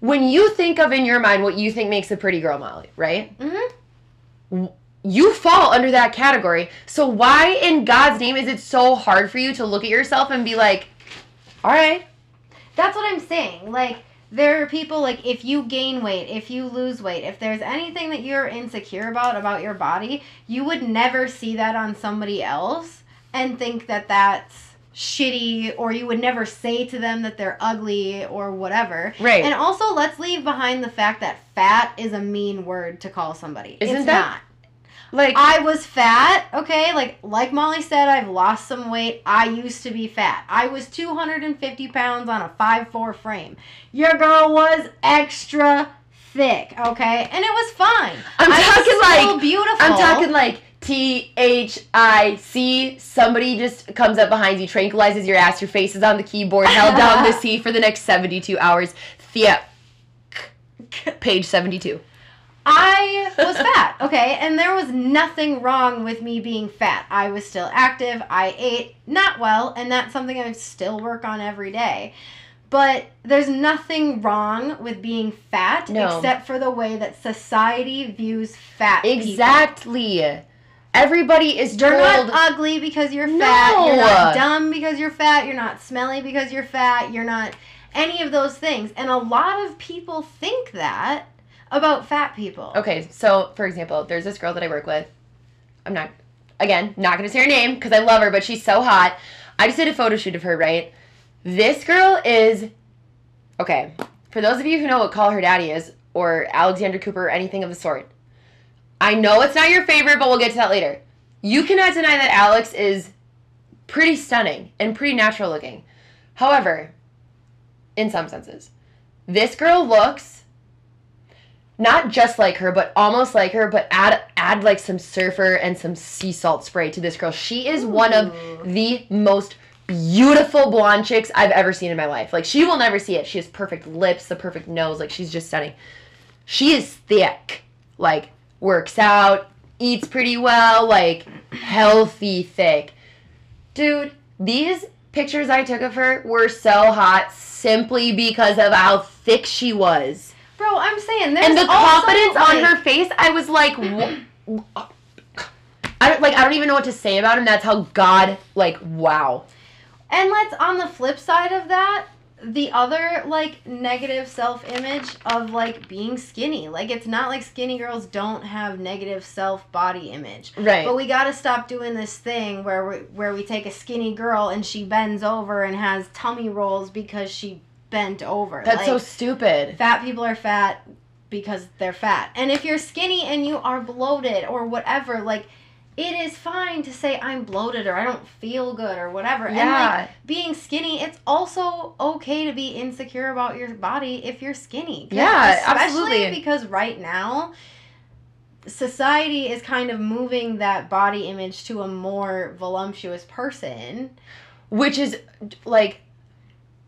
when you think of in your mind what you think makes a pretty girl, Molly, right? Mm-hmm. you fall under that category. So why in God's name is it so hard for you to look at yourself and be like, all right, That's what I'm saying. Like there are people like if you gain weight, if you lose weight, if there's anything that you're insecure about about your body, you would never see that on somebody else and think that that's shitty or you would never say to them that they're ugly or whatever. right. And also let's leave behind the fact that fat is a mean word to call somebody. Isn't it's that- not. Like, I was fat, okay? Like like Molly said, I've lost some weight. I used to be fat. I was 250 pounds on a 5'4 frame. Your girl was extra thick, okay? And it was fine. I'm I talking like, beautiful. I'm talking like T H I C. Somebody just comes up behind you, tranquilizes your ass. Your face is on the keyboard, held down the C for the next 72 hours. Thea. Page 72. I was fat, okay? And there was nothing wrong with me being fat. I was still active. I ate not well, and that's something I still work on every day. But there's nothing wrong with being fat No. except for the way that society views fat people. Exactly. Everybody is You're told. not ugly because you're fat. No. You're not dumb because you're fat. You're not smelly because you're fat. You're not any of those things. And a lot of people think that about fat people. Okay, so for example, there's this girl that I work with. I'm not, again, not gonna say her name because I love her, but she's so hot. I just did a photo shoot of her, right? This girl is, okay, for those of you who know what Call Her Daddy is, or Alexandra Cooper, or anything of the sort, I know it's not your favorite, but we'll get to that later. You cannot deny that Alex is pretty stunning and pretty natural looking. However, in some senses, this girl looks not just like her, but almost like her, but add add like some surfer and some sea salt spray to this girl. She is one of the most beautiful blonde chicks I've ever seen in my life. Like she will never see it. She has perfect lips, the perfect nose, like she's just stunning. She is thick. Like works out, eats pretty well, like healthy thick. Dude, these pictures I took of her were so hot simply because of how thick she was Bro, I'm saying there's and the confidence on her face, I was like, I don't like. I don't even know what to say about him. That's how God, like, wow. And let's on the flip side of that, the other like negative self-image of like being skinny. Like it's not like skinny girls don't have negative self-body image. Right. But we got to stop doing this thing where we where we take a skinny girl and she bends over and has tummy rolls because she bent over. That's so stupid. fat people are fat because they're fat. And if you're skinny and you are bloated or whatever, like it is fine to say I'm bloated or I don't feel good or whatever. And like Yeah. being skinny, it's also okay to be insecure about your body if you're skinny. Yeah, absolutely. because right now society is kind of moving that body image to a more voluptuous person. Which is like,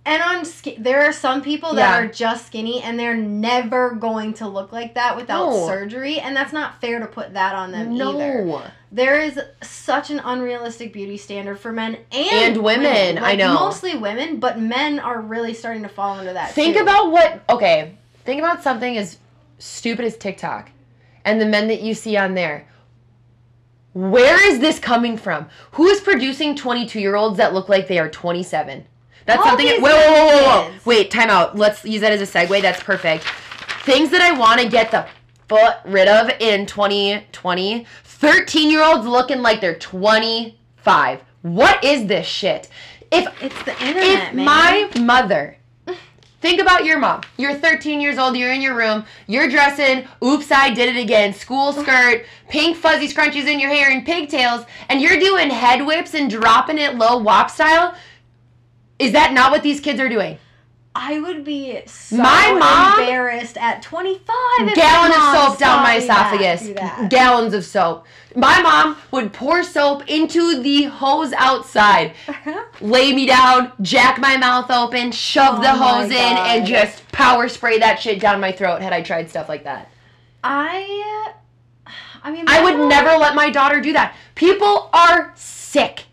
And on ski- there are some people that Yeah. are just skinny and they're never going to look like that without No. surgery and that's not fair to put that on them no. either. There is such an unrealistic beauty standard for men and, And women, I Like, know. Mostly women, but men are really starting to fall into that. Think too. about what. Okay. Think about something as stupid as TikTok, and the men that you see on there. Where is this coming from? Who is producing 22 year olds that look like they are 27? That's All something. whoa, whoa, whoa, whoa! Wait, time out. Let's use that as a segue. That's perfect. Things that I want to get the foot rid of in 2020. 13 year olds looking like they're 25. What is this shit? If It's the internet, if man. my mother think about your mom you're 13 years old you're in your room you're dressing oops i did it again school skirt pink fuzzy scrunchies in your hair and pigtails and you're doing head whips and dropping it low wop style is that not what these kids are doing I would be so My mom- embarrassed at 25. if gallon of soap down my that- esophagus that. gallons of soap my mom would pour soap into the hose outside lay me down, jack my mouth open, shove Oh the hose in, and just power spray that shit down my throat had I tried stuff like that. I, I mean, I would mom- never let my daughter do that. People are sick.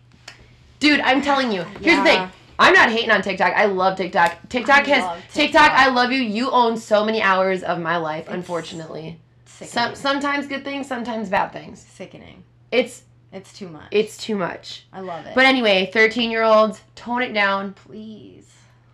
Dude, I'm telling you. Here's the thing. I'm not hating on TikTok. I love TikTok. TikTok I has love TikTok. TikTok. I love you. You own so many hours of my life, It's unfortunately. Sickening. Some sometimes good things, sometimes bad things. Sickening. It's It's too much. it's too much. I love it. But anyway, 13 year olds, tone it down. please.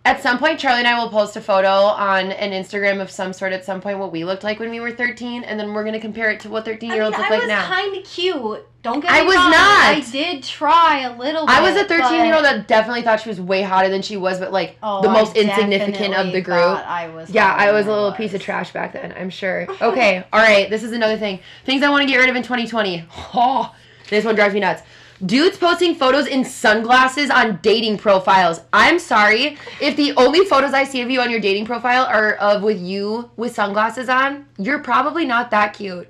At some point, Charlie and I will post a photo on an Instagram of some sort at some point what we looked like when we were 13, and then we're going to compare it to what 13 I year mean, olds look I like was now. kind of cute. Don't get I me was wrong. not. I did try a little bit. I was a 13 year old that definitely thought she was way hotter than she was, but like Oh, the I most insignificant of the group. I was. Yeah, I was a little was. piece of trash back then, I'm sure. Okay, all right, this is another thing. Things I want to get rid of in 2020. Oh, this one drives me nuts. Dudes posting photos in sunglasses on dating profiles. I'm sorry. If the only photos I see of you on your dating profile are of with you with sunglasses on, you're probably not that cute.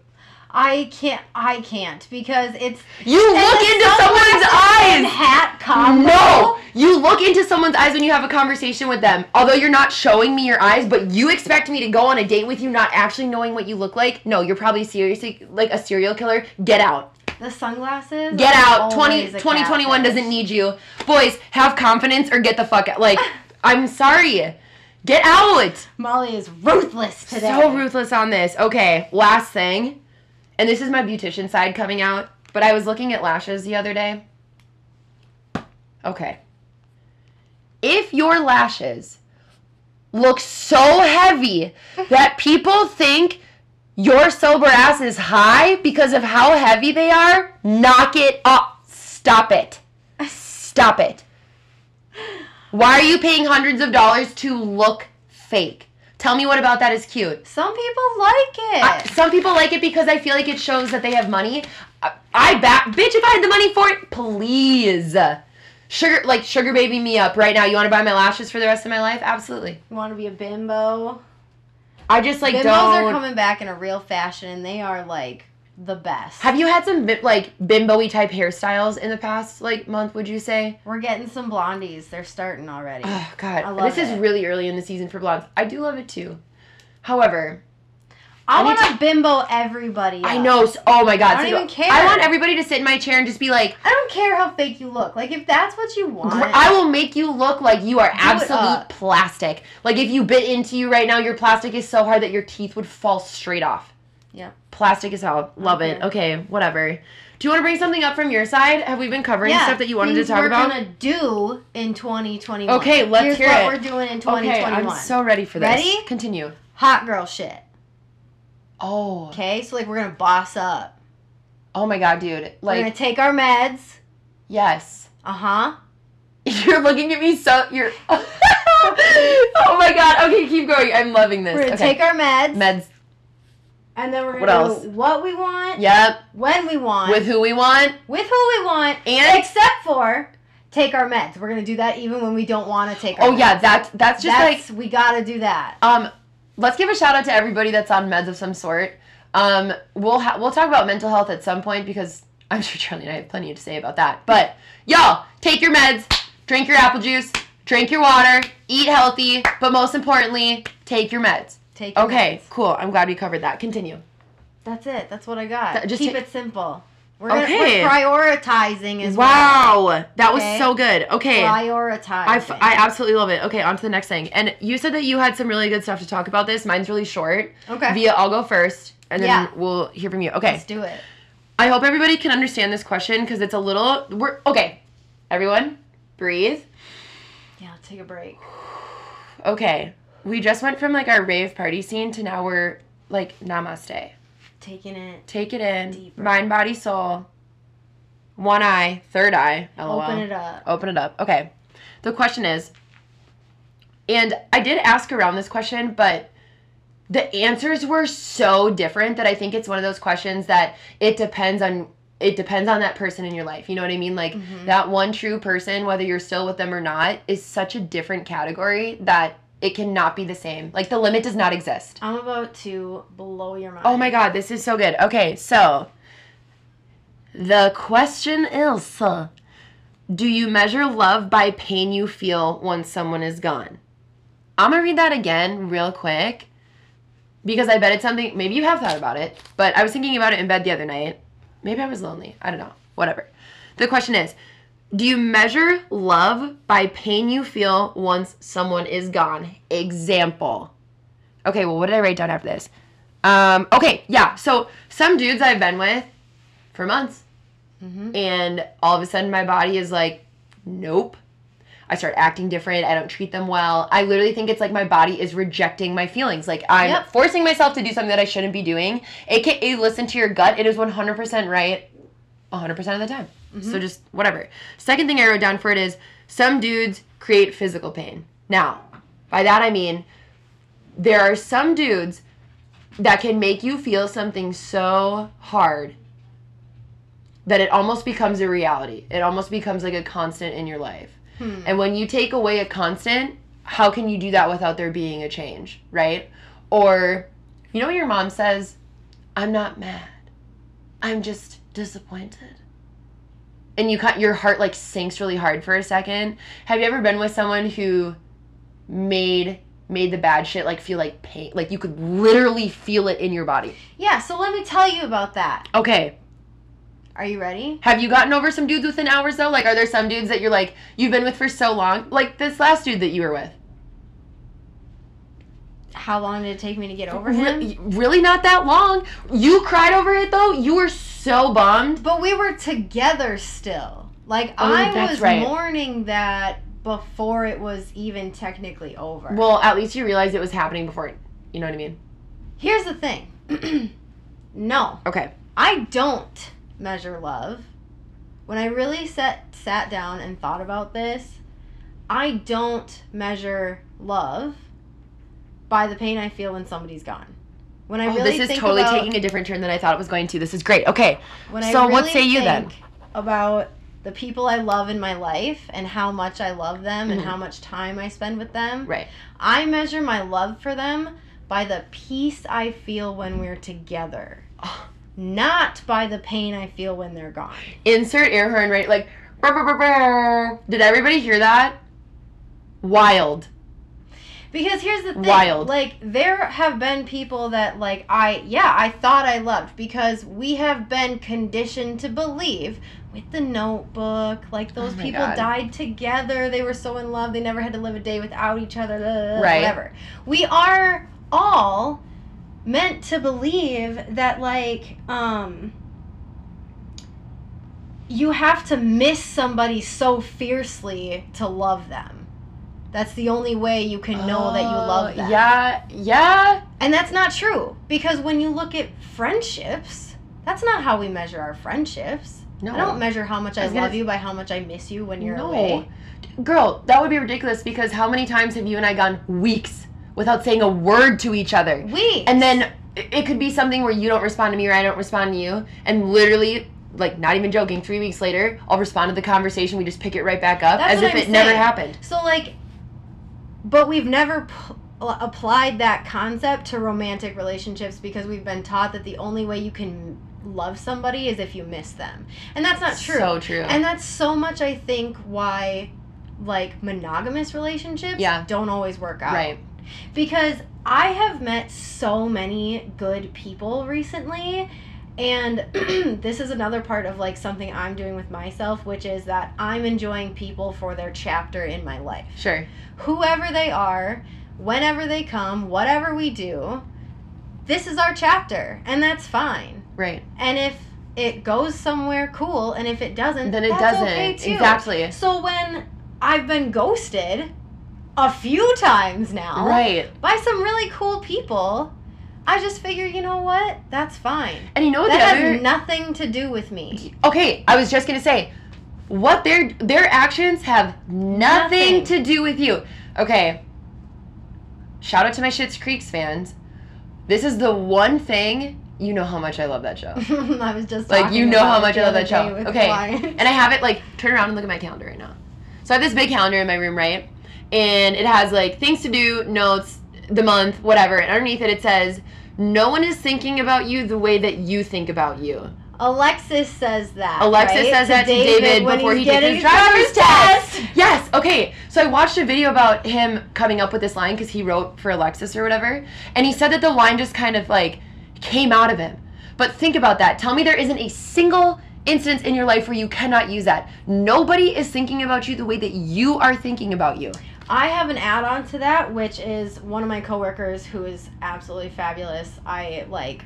I can't. I can't because it's You look into someone's eyes. hat combo. No, you look into someone's eyes when you have a conversation with them. Although you're not showing me your eyes, but you expect me to go on a date with you not actually knowing what you look like. No, you're probably seriously like a serial killer. Get out. The sunglasses. Get out. 20, 2021 doesn't need you. Boys, have confidence or get the fuck out. Like, I'm sorry. Get out. Molly is ruthless today. So ruthless on this. Okay, last thing. And this is my beautician side coming out, but I was looking at lashes the other day. Okay. If your lashes look so heavy that people think your sober ass is high because of how heavy they are, knock it off. Stop it. Stop it. Why are you paying hundreds of dollars to look fake? Tell me what about that is cute. Some people like it. I, some people like it because I feel like it shows that they have money. I, I back, bitch. If I had the money for it, please, sugar like sugar baby me up right now. You want to buy my lashes for the rest of my life? Absolutely. you want to be a bimbo? I just like Bimbos don't. are coming back in a real fashion, and they are like the best. have you had some like bimbo-y type hairstyles in the past like month? Would you say? We're getting some blondies. They're starting already. Oh God, this is really early in the season for blondes. I do love it too. However, I, I want to bimbo everybody. I know. s- Oh my God, I don't so even care. I want everybody to sit in my chair and just be like, I don't care how fake you look. Like if that's what you want. I will make you look like you are absolute plastic. Like if you bit into you right now, your plastic is so hard that your teeth would fall straight off. Yeah. Plastic is hell. Love it. Okay. Okay, whatever. Do you want to bring something up from your side? Have we been covering yeah, stuff that you wanted to talk we're about? gonna do in 2021. Okay, let's Here's hear what it. we're doing in Okay, 2021. I'm so ready for this. Ready? Continue. Hot girl shit. Oh. Okay, so like we're gonna boss up. Oh my god, dude. Like we're gonna take our meds. yes. Uh huh. You're looking at me so you're Oh my god. Okay, keep going. I'm loving this. We're gonna okay. take our meds, meds. and then we're gonna what else? do what we want, Yep. when we want, With who we want. with who we want, And- except for take our meds. We're gonna do that even when we don't want to take. our Oh yeah, meds. that that's just like we gotta do that. Um, let's give a shout out to everybody that's on meds of some sort. Um, we'll ha- we'll talk about mental health at some point because I'm sure Charlie and I have plenty to say about that. But y'all, take your meds, drink your apple juice, drink your water, eat healthy, but most importantly, take your meds. Take. Your Okay, meds. cool. I'm glad we covered that. Continue. That's it. That's what I got. Th- just Keep ta- it simple. We're, gonna, Okay. we're prioritizing as well. Wow, that was Okay. so good. Okay. Prioritizing. I, f- I absolutely love it. Okay, on to the next thing. And you said that you had some really good stuff to talk about this. Mine's really short. okay. Via, I'll go first, and then Yeah. we'll hear from you. Okay. Let's do it. I hope everybody can understand this question because it's a little. We're okay. Everyone, breathe. Yeah, let's take a break. Okay. We just went from like our rave party scene to now we're like namaste. Taking it. Take it in. Deeper. Mind, body, soul. One eye, third eye. LOL. Open it up. Open it up. Okay. The question is, and I did ask around this question, but the answers were so different that I think it's one of those questions that it depends on it depends on that person in your life. You know what I mean? Like Mhm. that one true person, whether you're still with them or not, is such a different category that it cannot be the same. Like the limit does not exist. I'm about to blow your mind. Oh my god, this is so good. Okay, so the question is Do you measure love by pain you feel when someone is gone? I'm gonna read that again real quick because I bet it's something, maybe you have thought about it, but I was thinking about it in bed the other night. Maybe I was lonely. I don't know. Whatever. The question is Do you measure love by pain you feel once someone is gone? Example. Okay, well, what did I write down after this? Um, okay, yeah. So some dudes I've been with for months, Mhm. and all of a sudden my body is like, nope. I start acting different. I don't treat them well. I literally think it's like my body is rejecting my feelings. Like I'm Yep. forcing myself to do something that I shouldn't be doing. AKA listen to your gut. It is 100% right 100% of the time. So just whatever. Second thing I wrote down for it is some dudes create physical pain. Now, by that I mean there are some dudes that can make you feel something so hard that it almost becomes a reality. It almost becomes like a constant in your life. Hmm. And when you take away a constant, how can you do that without there being a change, right? Or, you know what your mom says? I'm not mad. I'm just disappointed. And you cut your heart like sinks really hard for a second. Have you ever been with someone who made made the bad shit like feel like pain? Like you could literally feel it in your body. Yeah, so let me tell you about that. Okay. Are you ready? Have you gotten over some dudes within hours though? Like are there some dudes that you're like you've been with for so long? Like this last dude that you were with. How long did it take me to get over him? Re- really not that long. You cried over it though. You were so bummed. But we were together still. Like Oh, I was right. mourning that before it was even technically over. Well, at least you realized it was happening before. You know what I mean? Here's the thing. no, Okay. I don't measure love. When I really sat sat down and thought about this, I don't measure love by the pain I feel when somebody's gone. When I Oh, really this is think totally about, taking a different turn than I thought it was going to. This is great. Okay. When I So what say you then? About the people I love in my life and how much I love them and Mhm. how much time I spend with them. Right. I measure my love for them by the peace I feel when we're together. Oh. Not by the pain I feel when they're gone. Insert air horn right like brr, brr, brr, brr. Did everybody hear that? Wild. Because here's the thing, Wild. like there have been people that like I yeah, I thought I loved because we have been conditioned to believe with the notebook, like those Oh people God. died together, they were so in love, they never had to live a day without each other, blah, Right. whatever. We are all meant to believe that like um you have to miss somebody so fiercely to love them. That's the only way you can know that you love oh, them. Oh, Yeah. Yeah. And that's not true because when you look at friendships, that's not how we measure our friendships. No. I don't measure how much I I, love you by how much I miss you when you're no. away. Girl, that would be ridiculous because how many times have you and I gone weeks without saying a word to each other? We And then it could be something where you don't respond to me or I don't respond to you. And literally, like, not even joking, three weeks later, I'll respond to the conversation. We just pick it right back up That's as if I'm it never happened. So like, but we've never p- applied that concept to romantic relationships because we've been taught that the only way you can love somebody is if you miss them, and that's not true. So true. And that's so much, I think, why like monogamous relationships Yeah. don't always work out. right. Because I have met so many good people recently. And this is another part of like something I'm doing with myself, which is that I'm enjoying people for their chapter in my life. Sure. Whoever they are, whenever they come, whatever we do, this is our chapter, and that's fine. Right. And if it goes somewhere cool, and if it doesn't, Then it doesn't. okay too. Exactly. So when I've been ghosted a few times now Right. by some really cool people. I just figure, you know what? That's fine. And you know what That the other has nothing to do with me. Okay, I was just gonna say, what their their actions have nothing, Nothing. to do with you. Okay. Shout out to my Schitt's Creeks fans. This is the one thing you know how much I love that show. I was just Like, you know how much I love that show. Okay. And I have it like turn around and look at my calendar right now. So I have this big calendar in my room, right? And it has like things to do, notes, the month, whatever. And underneath it it says, "No one is thinking about you the way that you think about you." Alexis says that. Alexis right? says that to David before he takes his driver's test. test. Yes. Okay. So I watched a video about him coming up with this line because he wrote for Alexis or whatever, and he said that the line just kind of like came out of him. But think about that. Tell me there isn't a single instance in your life where you cannot use that. Nobody is thinking about you the way that you are thinking about you. I have an add-on to that, which is one of my coworkers who is absolutely fabulous. I like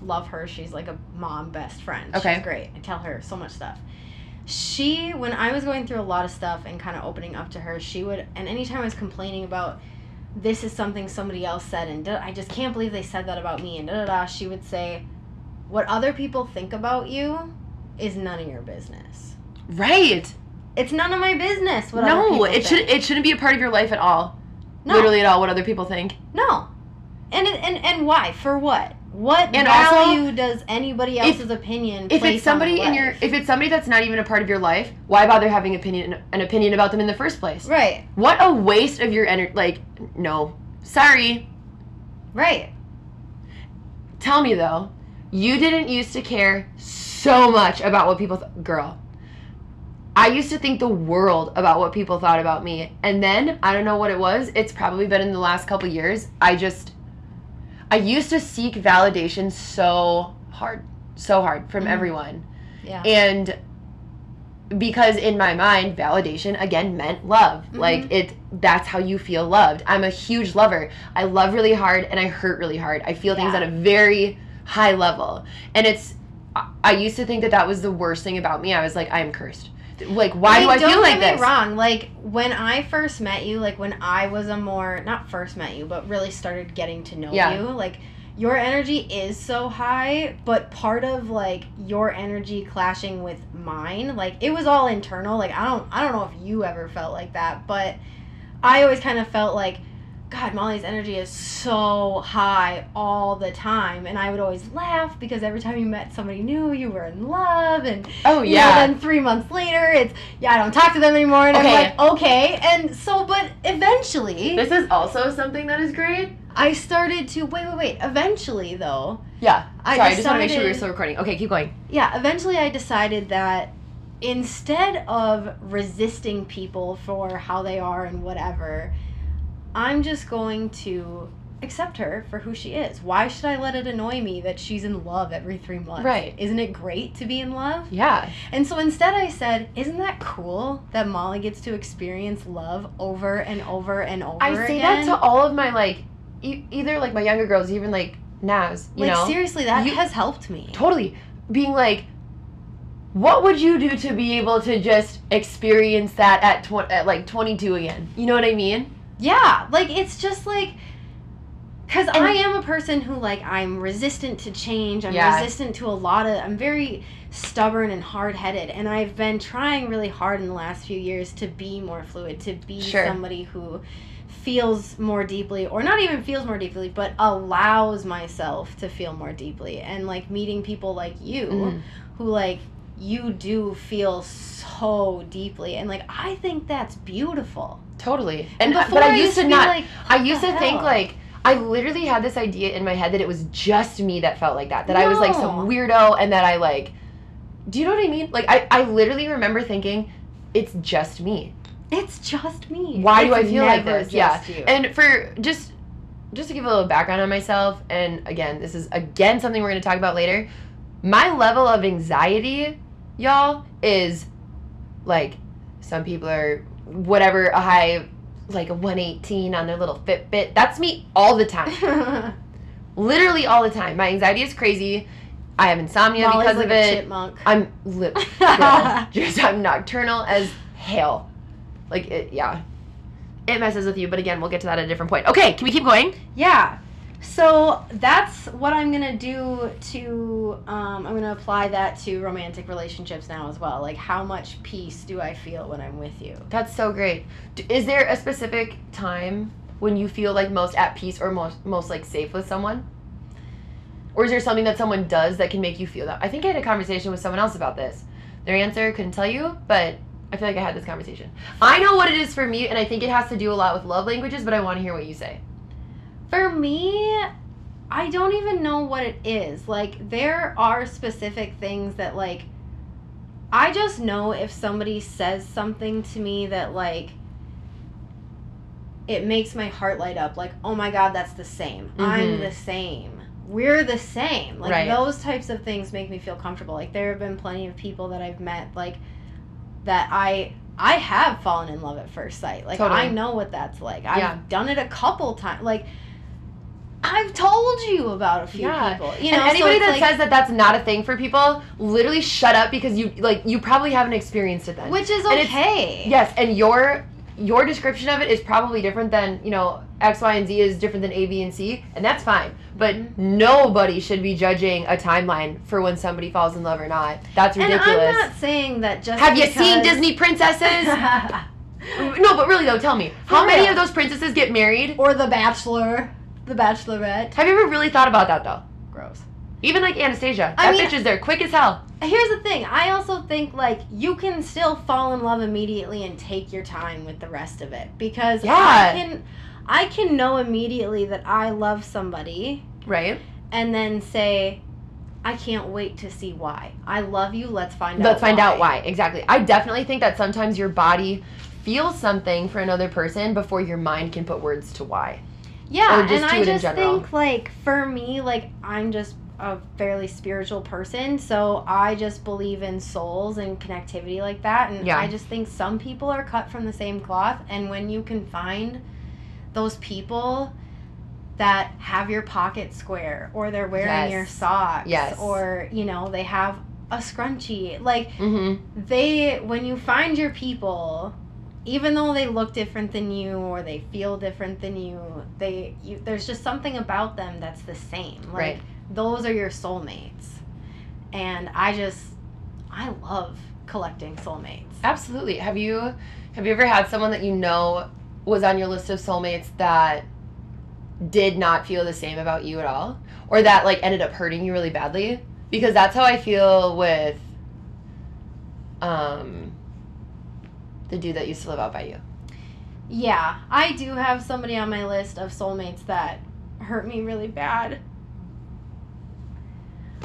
love her. She's like a mom best friend. Okay. She's great. I tell her so much stuff. She, when I was going through a lot of stuff and kind of opening up to her, she would, and anytime I was complaining about this is something somebody else said, and I just can't believe they said that about me, and da da da, she would say, What other people think about you is none of your business. Right. It's none of my business. What no, it think. should it shouldn't be a part of your life at all. No. Literally at all. What other people think. No. And and and why? For what? What And also, value does anybody else's opinion if it's somebody in your if it's somebody that's not even a part of your life why bother having opinion an opinion about them in the first place right, what a waste of your energy like no sorry right. tell me though you didn't used to care so much about what people th- girl i used to think the world about what people thought about me. And then i don't know what it was it's probably been in the last couple years i just i used to seek validation so hard so hard from Mhm. everyone. Yeah. and because in my mind validation again meant love. Mhm. like it that's how you feel loved. I'm a huge lover. I love really hard and i hurt really hard. I feel things Yeah. at a very high level. And it's i used to think that that was the worst thing about me. I was like i am cursed like why mean, do i feel like get this me wrong. Like when I first met you, like when I was a more not first met you, but really started getting to know Yeah. you, like your energy is so high, but part of like your energy clashing with mine, like it was all internal. Like I don't I don't know if you ever felt like that, but I always kind of felt like God, Molly's energy is so high all the time, and I would always laugh because every time you met somebody new, you were in love, and oh you know, yeah then three months later, it's yeah, I don't talk to them anymore, and Okay. I'm like, okay. And so, but eventually, this is also something that is great I started to wait, wait, wait. Eventually, though, yeah I sorry i just want to make sure we're still recording okay keep going yeah, eventually, I decided that instead of resisting people for how they are and whatever, I'm just going to accept her for who she is. Why should I let it annoy me that she's in love every three months? Right. Isn't it great to be in love? yeah And so instead, I said, "Isn't that cool that Molly gets to experience love over and over and over i say again?" that to all of my like e- either like my younger girls even like Naz, you like know seriously, that You- has helped me. totally being like what would you do to be able to just experience that at, tw- at like 22 again you know what i mean Yeah, like it's just like because I am a person who like I'm resistant to change. I'm Yeah. resistant to a lot of. I'm very stubborn and hard headed, and I've been trying really hard in the last few years to be more fluid, to be Sure. somebody who feels more deeply or not even feels more deeply but allows myself to feel more deeply and like meeting people like you Mhm. who like you do feel so deeply and like i think that's beautiful totally and, uh, before but i used to not like, i used to think like i literally had this idea in my head that it was just me that felt like that that i was like some weirdo and that i like do you know what i mean like i, I literally remember thinking it's just me it's just me why do I feel like this? Yeah. you. And for just just to give a little background on myself, and again, this is again something we're gonna talk about later. My level of anxiety, y'all, is like some people are whatever a high like a 118 on their little Fitbit. That's me all the time. Literally all the time. My anxiety is crazy. I have insomnia Molly's because like of it. chipmunk I'm li- girl, just I'm nocturnal as hell. Like it, yeah, it messes with you. But again, we'll get to that at a different point. Okay, can we keep going? Yeah. So that's what I'm gonna do to. Um, I'm gonna apply that to romantic relationships now as well. Like, how much peace do I feel when I'm with you? That's so great. Is there a specific time when you feel like most at peace or most most like safe with someone? Or is there something that someone does that can make you feel that? I think I had a conversation with someone else about this. Their answer couldn't tell you, but I feel like I had this conversation. I know what it is for me, and I think it has to do a lot with love languages, but I want to hear what you say. For me, I don't even know what it is. Like, there are specific things that, like, I just know if somebody says something to me that, like, it makes my heart light up. Like, oh my God, that's the same. I'm Mhm. the same. We're the same. Like, Right. those types of things make me feel comfortable. Like, there have been plenty of people that I've met, like, that I. I have fallen in love at first sight. Like Totally. I know what that's like. I've Yeah. done it a couple times. Like I've told you about a few Yeah. people. You know, and anybody so that like, says that that's not a thing for people, literally shut up because you like you probably haven't experienced it then. which is and it's- okay. Yes, and your your description of it is probably different than you know X, Y, and Z is different than A, B, and C, and that's fine. But Mhm. nobody should be judging a timeline for when somebody falls in love or not. That's ridiculous. and ridiculous. I'm not saying that just Have you seen Disney princesses? no, but really though, tell me, how For many real. of those princesses get married? or The Bachelor, The Bachelorette. Have you ever really thought about that though? Gross. Even like Anastasia, I that mean- bitch is there quick as hell. Here's the thing. I also think like you can still fall in love immediately and take your time with the rest of it because Yeah. I can I can know immediately that I love somebody Right? and then say I can't wait to see why. I love you. Let's find out. Let's find out why. Exactly. I definitely think that sometimes your body feels something for another person before your mind can put words to why. Yeah, and I just think like for me, like I'm just a fairly spiritual person, so I just believe in souls and connectivity like that, and Yeah. I just think some people are cut from the same cloth, and when you can find those people that have your pocket square or they're wearing Yes. your socks Yes. or you know they have a scrunchie like Mm-hmm. they when you find your people even though they look different than you or they feel different than you they you there's just something about them that's the same like Right. those are your soulmates and i just i love collecting soulmates Absolutely. Have you have you ever had someone that you know was on your list of soulmates that did not feel the same about you at all? Or that like ended up hurting you really badly? Because that's how I feel with um the dude that used to live out by you. yeah i do have somebody on my list of soulmates that hurt me really bad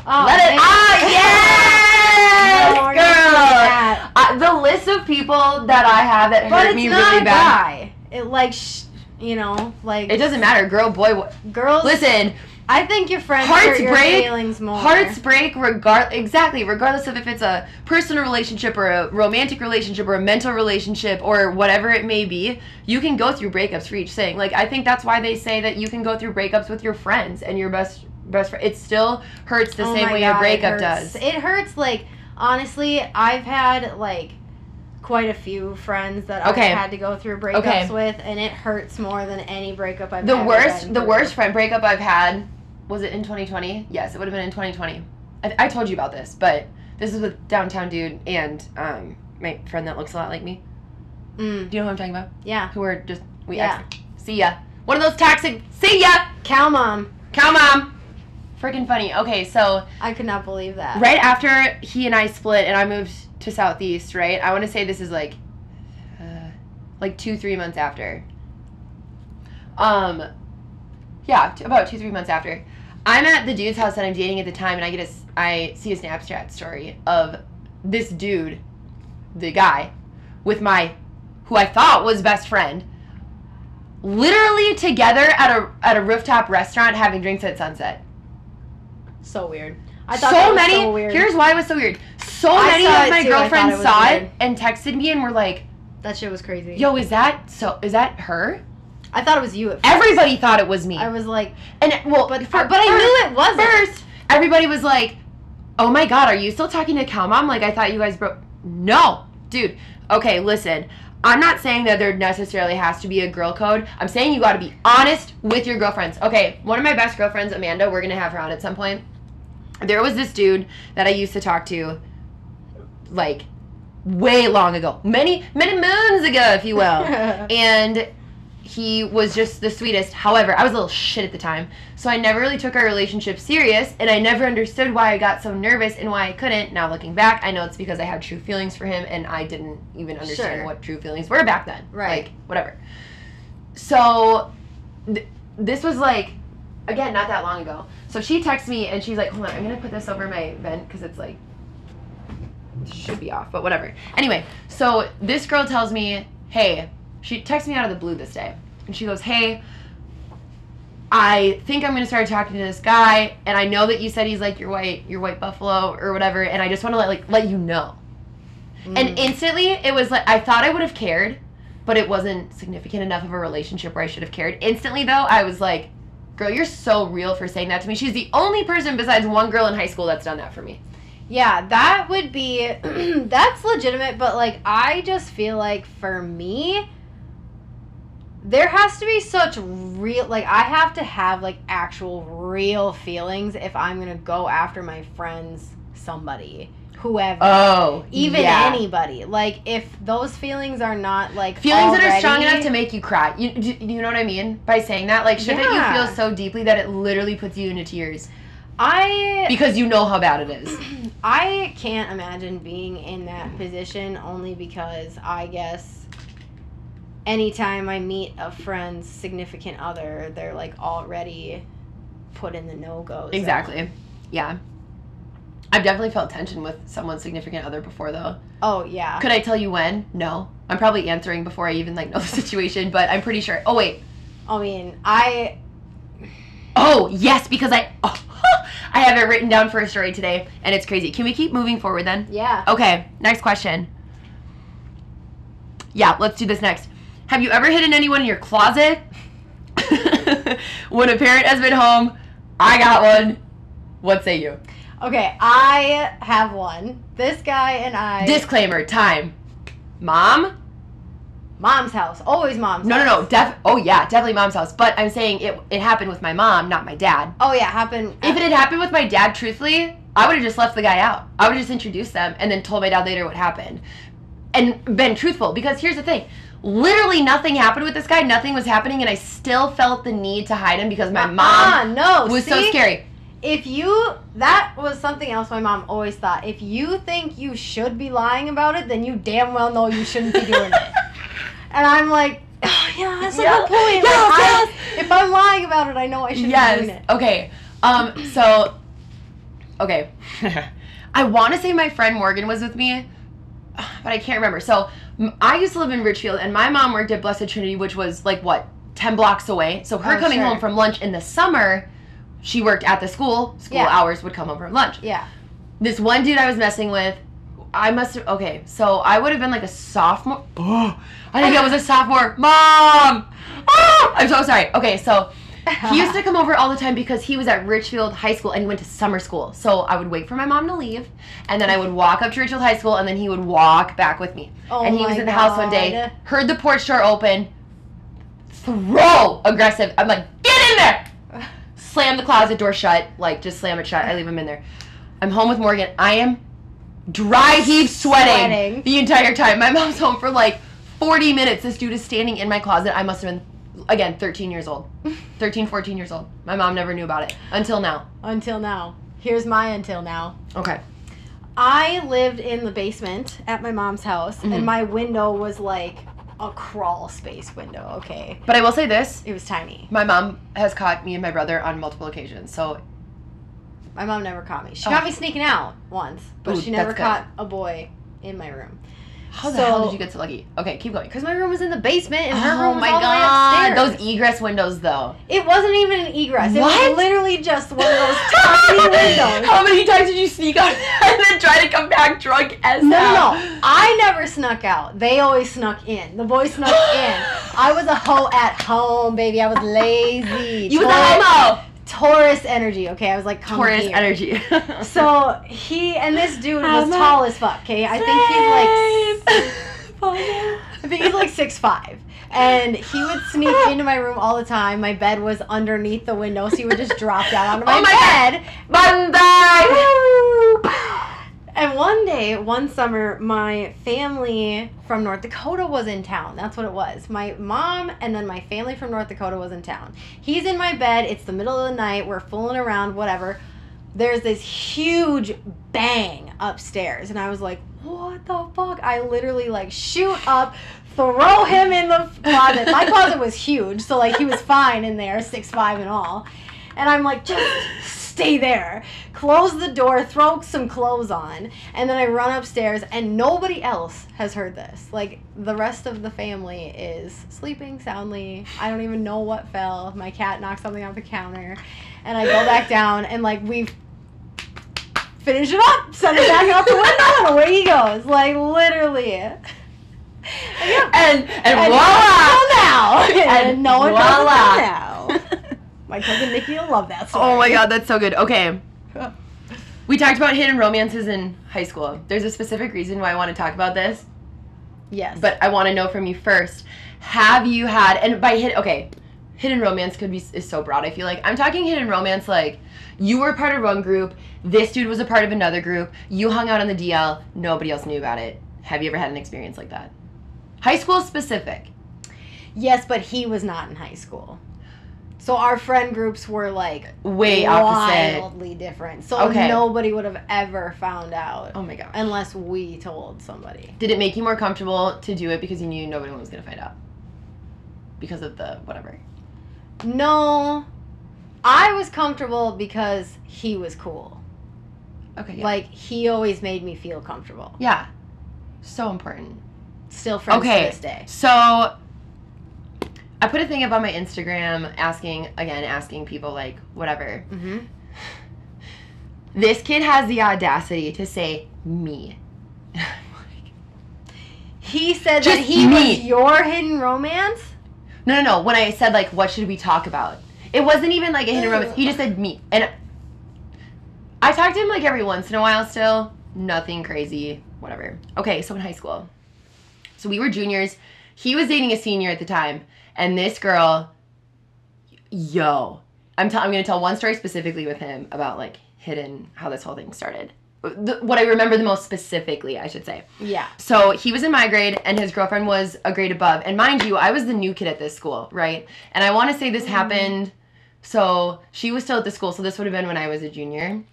oh, Let it out! Yes! No, girl! Uh, the list of people that I have that but hurt it's me really bad. guy it like sh- you know like It doesn't matter, girl, boy. What, girls listen, I think your friends Hearts hurt your break, feelings more. hearts break regard exactly regardless of if it's a personal relationship or a romantic relationship or a mental relationship or whatever it may be. You can go through breakups for each thing. Like I think that's why they say that you can go through breakups with your friends and your best best friend. It still hurts the Oh same way God, a breakup hurts. does. It hurts. Like honestly, I've had like quite a few friends that Okay. I've had to go through breakups Okay. with, and it hurts more than any breakup I've The worst, the through. worst friend breakup I've had was it in 2020? Yes, it would have been in 2020. I, I told you about this, but this is with downtown dude and um my friend that looks a lot like me. Mm, Do you know who I'm talking about? yeah, Who are just we Yeah. ex- see ya. One of those toxic. See ya. cow mom. Cow mom. Freaking funny. Okay, so I could not believe that. right after he and I split and I moved to Southeast, right? I want to say this is like, uh, like two three months after. Um, yeah, t- about two three months after. I'm at the dude's house that I'm dating at the time, and I get a I see a Snapchat story of this dude, the guy, with my, who I thought was best friend, literally together at a at a rooftop restaurant having drinks at sunset So weird. I thought so many. so weird. Here's why it was so weird. So I many of my too, girlfriends it saw weird. it and texted me and were like, that shit was crazy. "Yo, is that so? Is that her?" I thought it was you at first. Everybody thought it was me. I was like, and well, but for- but I first- knew it wasn't. First, everybody was like, "Oh my god, are you still talking to Cal Mom? Like I thought you guys broke." No, dude. Okay, listen. I'm not saying that there necessarily has to be a girl code. I'm saying you got to be honest with your girlfriends. Okay, one of my best girlfriends, Amanda, we're going to have her on at some point. There was this dude that I used to talk to like way long ago. Many many moons ago, if you will. and he was just the sweetest. However, I was a little shit at the time, so I never really took our relationship serious, and I never understood why I got so nervous and why I couldn't. Now looking back, I know it's because I had true feelings for him, and I didn't even understand Sure. what true feelings were back then. Right. Like whatever. So, th- this was like, again, not that long ago. So she texts me and she's like, "Hold on, I'm gonna put this over my vent because it's like." Should be off, but whatever. Anyway, so this girl tells me, "Hey, she texts me out of the blue this day, and she goes, "Hey, I think I'm gonna start talking to this guy, and I know that you said he's like your white, your white buffalo or whatever, and I just want to let like let you know." Mm. And instantly, it was like I thought I would have cared, but it wasn't significant enough of a relationship where I should have cared. Instantly, though, I was like, "Girl, you're so real for saying that to me." She's the only person besides one girl in high school that's done that for me. Yeah, that would be that's legitimate, but like I just feel like for me there has to be such real like I have to have like actual real feelings if I'm going to go after my friends somebody, whoever. Oh, even yeah. anybody. Like if those feelings are not like feelings that are strong enough to make you cry. You, do, you know what I mean by saying that? Like shit that Yeah. you feel so deeply that it literally puts you into tears I because you know how bad it is. I can't imagine being in that position only because I guess anytime I meet a friend's significant other, they're like already put in the no go. Exactly. Yeah. I've definitely felt tension with someone's significant other before though. Oh yeah. Could I tell you when? No. I'm probably answering before I even like know the situation, but I'm pretty sure. Oh wait. I mean, I Oh, yes, because I oh, I have it written down for a story today and it's crazy. Can we keep moving forward then? yeah. Okay, next question. Yeah, let's do this next. Have you ever hidden anyone in your closet? when a parent has been home, I got one. What say you? Okay, I have one. This guy and I Disclaimer, time. Mom? mom's house. Always mom's No, no, house. no. Def- oh, yeah, definitely mom's house. But I'm saying it, it happened with my mom, not my dad. Oh yeah, happened If it had happened with my dad, truthfully, I would have just left the guy out. I would have just introduced them and then told my dad later what happened. And been truthful. Because here's the thing literally nothing happened with this guy, nothing was happening, and I still felt the need to hide him because my mom Ah, no, was so scary. If you that was something else my mom always thought if you think you should be lying about it then you damn well know you shouldn't be doing it and i'm like oh, yeah that's like a Yeah. good point Like, Yes, I- if i'm lying about it i know i shouldn't be doing Yes. it Okay. Um. So. Okay. I want to say my friend Morgan was with me, but I can't remember. So i used to live in Richfield, and my mom worked at Blessed Trinity, which was like what ten blocks away. So her Oh, coming sure. home from lunch in the summer, she worked at the school. School Yeah. hours would come home from lunch. yeah This one dude I was messing with, I must have. Okay, so I would have been like a sophomore. Oh, I think I was a sophomore. Mom. Oh, I'm so sorry. Okay, so he used to come over all the time because he was at Richfield High School and he went to summer school. So I would wait for my mom to leave, and then I would walk up to Richfield High School, and then he would walk back with me. oh and he was in the house one day, heard the porch door open, throw aggressive. I'm like, get in there! Slam the closet door shut, like just slam it shut. I leave him in there. I'm home with Morgan. I am dry heave sweating, Sweating. the entire time. My mom's home for like 40 minutes. This dude is standing in my closet. I must have been, again, 13 years old. 13, 14 years old. My mom never knew about it until now. until now here's my until now Okay. I lived in the basement at my mom's house, Mhm. and my window was like a crawl space window. Okay, But I will say this it was tiny. my mom has caught me and my brother on multiple occasions. So, My mom never caught me. She Oh. caught me sneaking out once, but Ooh, she never that's good. caught a boy in my room. how the So- hell did you get so lucky? Okay, keep going. Because my room was in the basement, and her oh room was my all the way upstairs. Those egress windows, though. it wasn't even an egress. It What? was literally just one of those tiny windows. How many times did you sneak out and then try to come back drunk as No, no, hell? no. I never snuck out. They always snuck in. The boys snuck in. I was a hoe at home, baby. I was lazy. You was a Taurus- homo. Taurus energy. Okay, I was like, come Taurus here. energy. So he and this dude was tall as fuck. Okay, I think he's like I think he's like six five, and he would sneak into my room all the time. My bed was underneath the window, so he would just drop down onto my, Oh my bed. Bandai! And one day, one summer, my family from North Dakota was in town. That's what it was. My mom and then my family from North Dakota was in town. He's in my bed. It's the middle of the night. We're fooling around, whatever. There's this huge bang upstairs. And I was like, what the fuck? I literally like shoot up, throw him in the closet. My closet was huge, so like he was fine in there, six five and all. And I'm like, just stay there. Close the door, throw some clothes on, and then I run upstairs, and nobody else has heard this. Like, the rest of the family is sleeping soundly. I don't even know what fell. My cat knocked something off the counter, and I go back down, and like, we finish it up, send it back out the window, and away he goes. Like, literally. And, yeah. And, and, And voila! now, and, And no one voila. it now. My cousin Nikki will love that story. Oh my god, that's so good. Okay. We talked about hidden romances in high school. There's a specific reason why I want to talk about this, Yes. but I want to know from you first. Have you had and by hit okay, hidden romance could be is so broad. I feel like I'm talking hidden romance like you were part of one group, this dude was a part of another group, you hung out on the DL, nobody else knew about it. Have you ever had an experience like that? High school specific. yes, but he was not in high school. So our friend groups were like Way opposite. wildly different. So Okay. nobody would have ever found out Oh my god! unless we told somebody. Did it make you more comfortable to do it because you knew nobody was gonna find out? Because of the whatever. No. I was comfortable because he was cool. Okay. Yeah. Like he always made me feel comfortable. yeah. So important. Still friends Okay. to this day. So I put a thing up on my Instagram asking again, asking people like whatever. hmm This kid has the audacity to say me. He said that he me. was your hidden romance. No, no, no. When I said like, what should we talk about? It wasn't even like a hidden Ew. romance. He just said me, and I talked to him like every once in a while. Still, nothing crazy. Whatever. Okay, so in high school, so we were juniors. He was dating a senior at the time, and this girl, yo, I'm t- I'm gonna tell one story specifically with him about like hidden how this whole thing started. The, what I remember the most specifically, I should say. Yeah. So he was in my grade, and his girlfriend was a grade above. And mind you, I was the new kid at this school, right? And I want to say this mm-hmm. happened. So she was still at the school, so this would have been when I was a junior.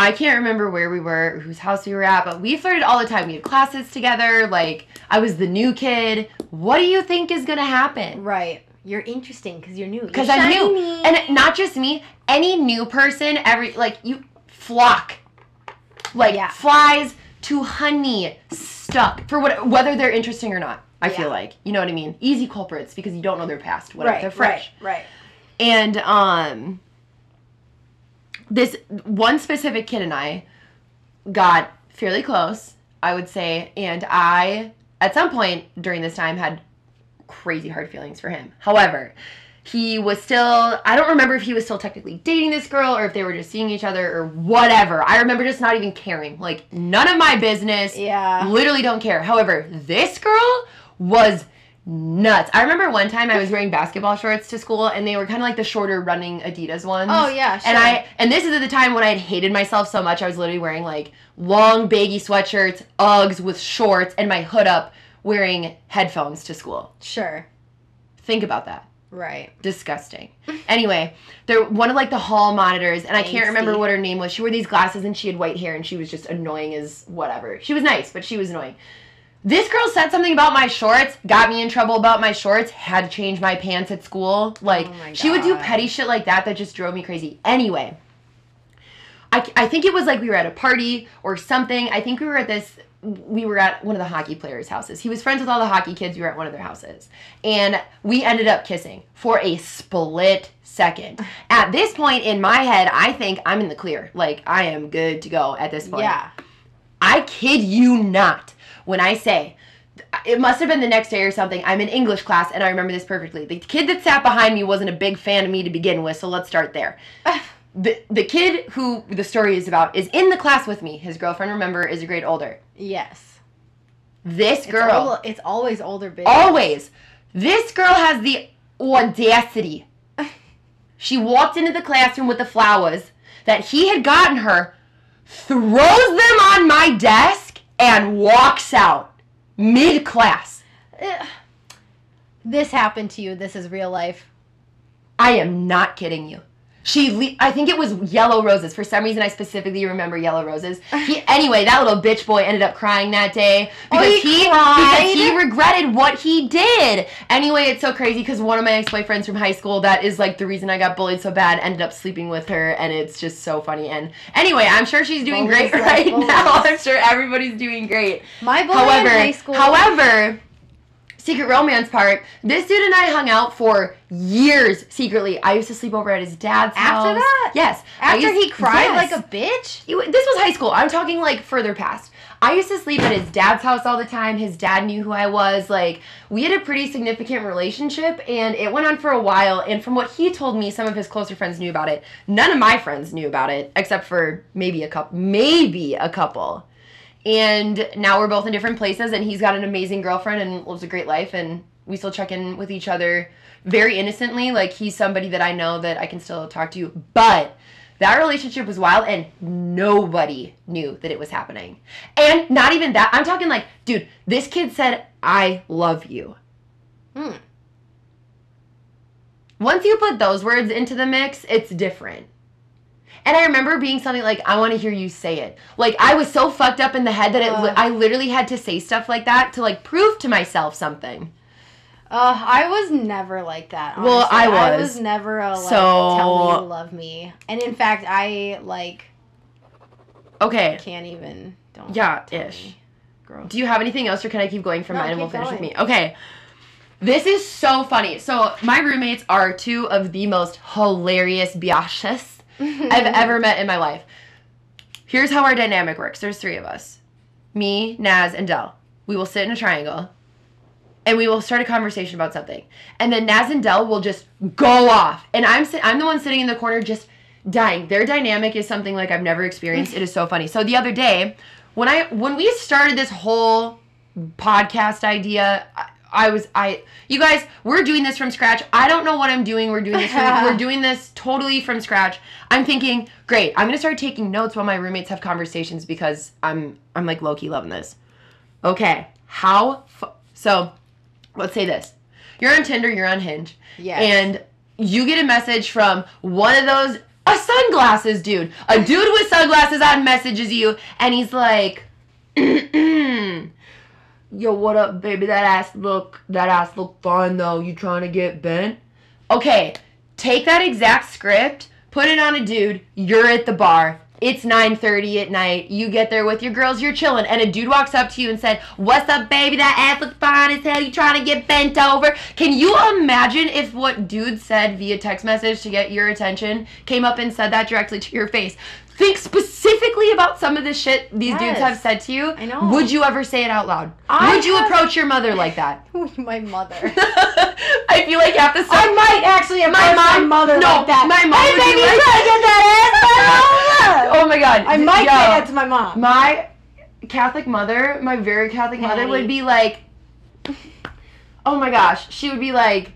I can't remember where we were, whose house we were at, but we flirted all the time. We had classes together. Like I was the new kid. What do you think is gonna happen? Right. You're interesting because you're new. Because I'm new, and not just me. Any new person, every like you flock, like Yeah. flies to honey stuck for what whether they're interesting or not. I Yeah. feel like you know what I mean. Easy culprits because you don't know their past. Whatever, right, they're fresh. Right. Right. And um, this one specific kid and I got fairly close, I would say, and I at some point during this time had crazy hard feelings for him. However, he was still I don't remember if he was still technically dating this girl or if they were just seeing each other or whatever. I remember just not even caring. Like none of my business. Yeah. Literally don't care. However, this girl was nuts. I remember one time I was wearing basketball shorts to school and they were kind of like the shorter running Adidas ones. Oh yeah. Sure. And I and this is at the time when I had hated myself so much I was literally wearing like long baggy sweatshirts, Uggs with shorts and my hood up wearing headphones to school. Sure. Think about that. Right. Disgusting. Anyway, there one of like the hall monitors, and I can't remember what her name was. She wore these glasses and she had white hair and she was just annoying as whatever. She was nice, but she was annoying. This girl said something about my shorts, got me in trouble about my shorts, had to change my pants at school. Like Oh she would do petty shit like that that just drove me crazy. Anyway, I, I think it was like we were at a party or something. I think we were at this we were at one of the hockey players' houses. He was friends with all the hockey kids. We were at one of their houses. And we ended up kissing for a split second. At this point in my head, I think I'm in the clear. Like I am good to go at this point. Yeah. I kid you not when I say it must have been the next day or something. I'm in English class and I remember this perfectly. The kid that sat behind me wasn't a big fan of me to begin with, so let's start there. The, the kid who the story is about is in the class with me. His girlfriend, remember, is a grade older. Yes. This It's girl, It's, always older bitches. always, this girl has the audacity. She walked into the classroom with the flowers that he had gotten her, throws them on my desk, and walks out mid class. This happened to you. This is real life. I am not kidding you. She, le- I think it was yellow roses. For some reason, I specifically remember yellow roses. He, anyway, that little bitch boy ended up crying that day Oh, because he he because he regretted what he did. Anyway, it's so crazy because one of my ex boyfriends from high school, that is like the reason I got bullied so bad, ended up sleeping with her, and it's just so funny. And anyway, I'm sure she's doing Bullies great right bullies. now. I'm sure everybody's doing great. My boy However, in high school. however, secret romance part. This dude and I hung out for years secretly. I used to sleep over at his dad's house. After that? Yes. After used- he cried yes. like a bitch. You- This was high school. I'm talking like further past. I used to sleep at his dad's house all the time. His dad knew who I was. Like, we had a pretty significant relationship, and it went on for a while. And from what he told me, some of his closer friends knew about it. None of my friends knew about it, except for maybe a couple. Maybe a couple. And now we're both in different places, and he's got an amazing girlfriend and lives a great life. And we still check in with each other very innocently. Like, he's somebody that I know that I can still talk to. But that relationship was wild, and nobody knew that it was happening. And not even that. I'm talking like, dude, this kid said, I love you. Hmm. Once you put those words into the mix, it's different. And I remember being something like, I want to hear you say it. Like, I was so fucked up in the head that it, Ugh. I literally had to say stuff like that to, like, prove to myself something. Uh, I was never like that. Well, honestly. I I was. was never a like So- tell me you love me, and in fact, I like Okay. can't even. Don't. Yeah, ish. Do you have anything else, or can I keep going from No, mine and we'll finish with me? Okay. This is so funny. So, my roommates are two of the most hilarious biatches I've ever met in my life. Here's how our dynamic works there's three of us me, Naz, and Dell. We will sit in a triangle and we will start a conversation about something. And then Naz and Dell will just go off. And I'm, si- I'm the one sitting in the corner just dying. Their dynamic is something like I've never experienced. it is so funny. So, the other day, when I when we started this whole podcast idea. I, was I you guys we're doing this from scratch. I don't know what I'm doing. We're doing this from, we're doing this totally from scratch. I'm thinking, great. I'm going to start taking notes while my roommates have conversations because I'm I'm like low key loving this. Okay. How fu- so let's say this. You're on Tinder, you're on Hinge. Yes. And you get a message from one of those a sunglasses dude. A dude with sunglasses on messages you and he's like Yo, what up, baby? That ass look that ass look fine though. You trying to get bent? Okay, take that exact script, put it on a dude. You're at the bar. It's 9:30 at night. You get there with your girls. You're chilling, and a dude walks up to you and said, "What's up, baby? That ass look fine as hell. You trying to get bent over?" Can you imagine if what dude said via text message to get your attention came up and said that directly to your face? Think specifically about some of the shit these dudes have said to you. I know. Would you ever say it out loud? I Would you have- approach your mother like that? my mother. I feel like half the stuff. I might actually approach My my, mom- mother no, like that. my mom Hey, baby, like- trying to get that ass? Oh my god. I might Yo, say that to my mom. My Catholic mother, my very Catholic mother, would be like, oh my gosh, she would be like,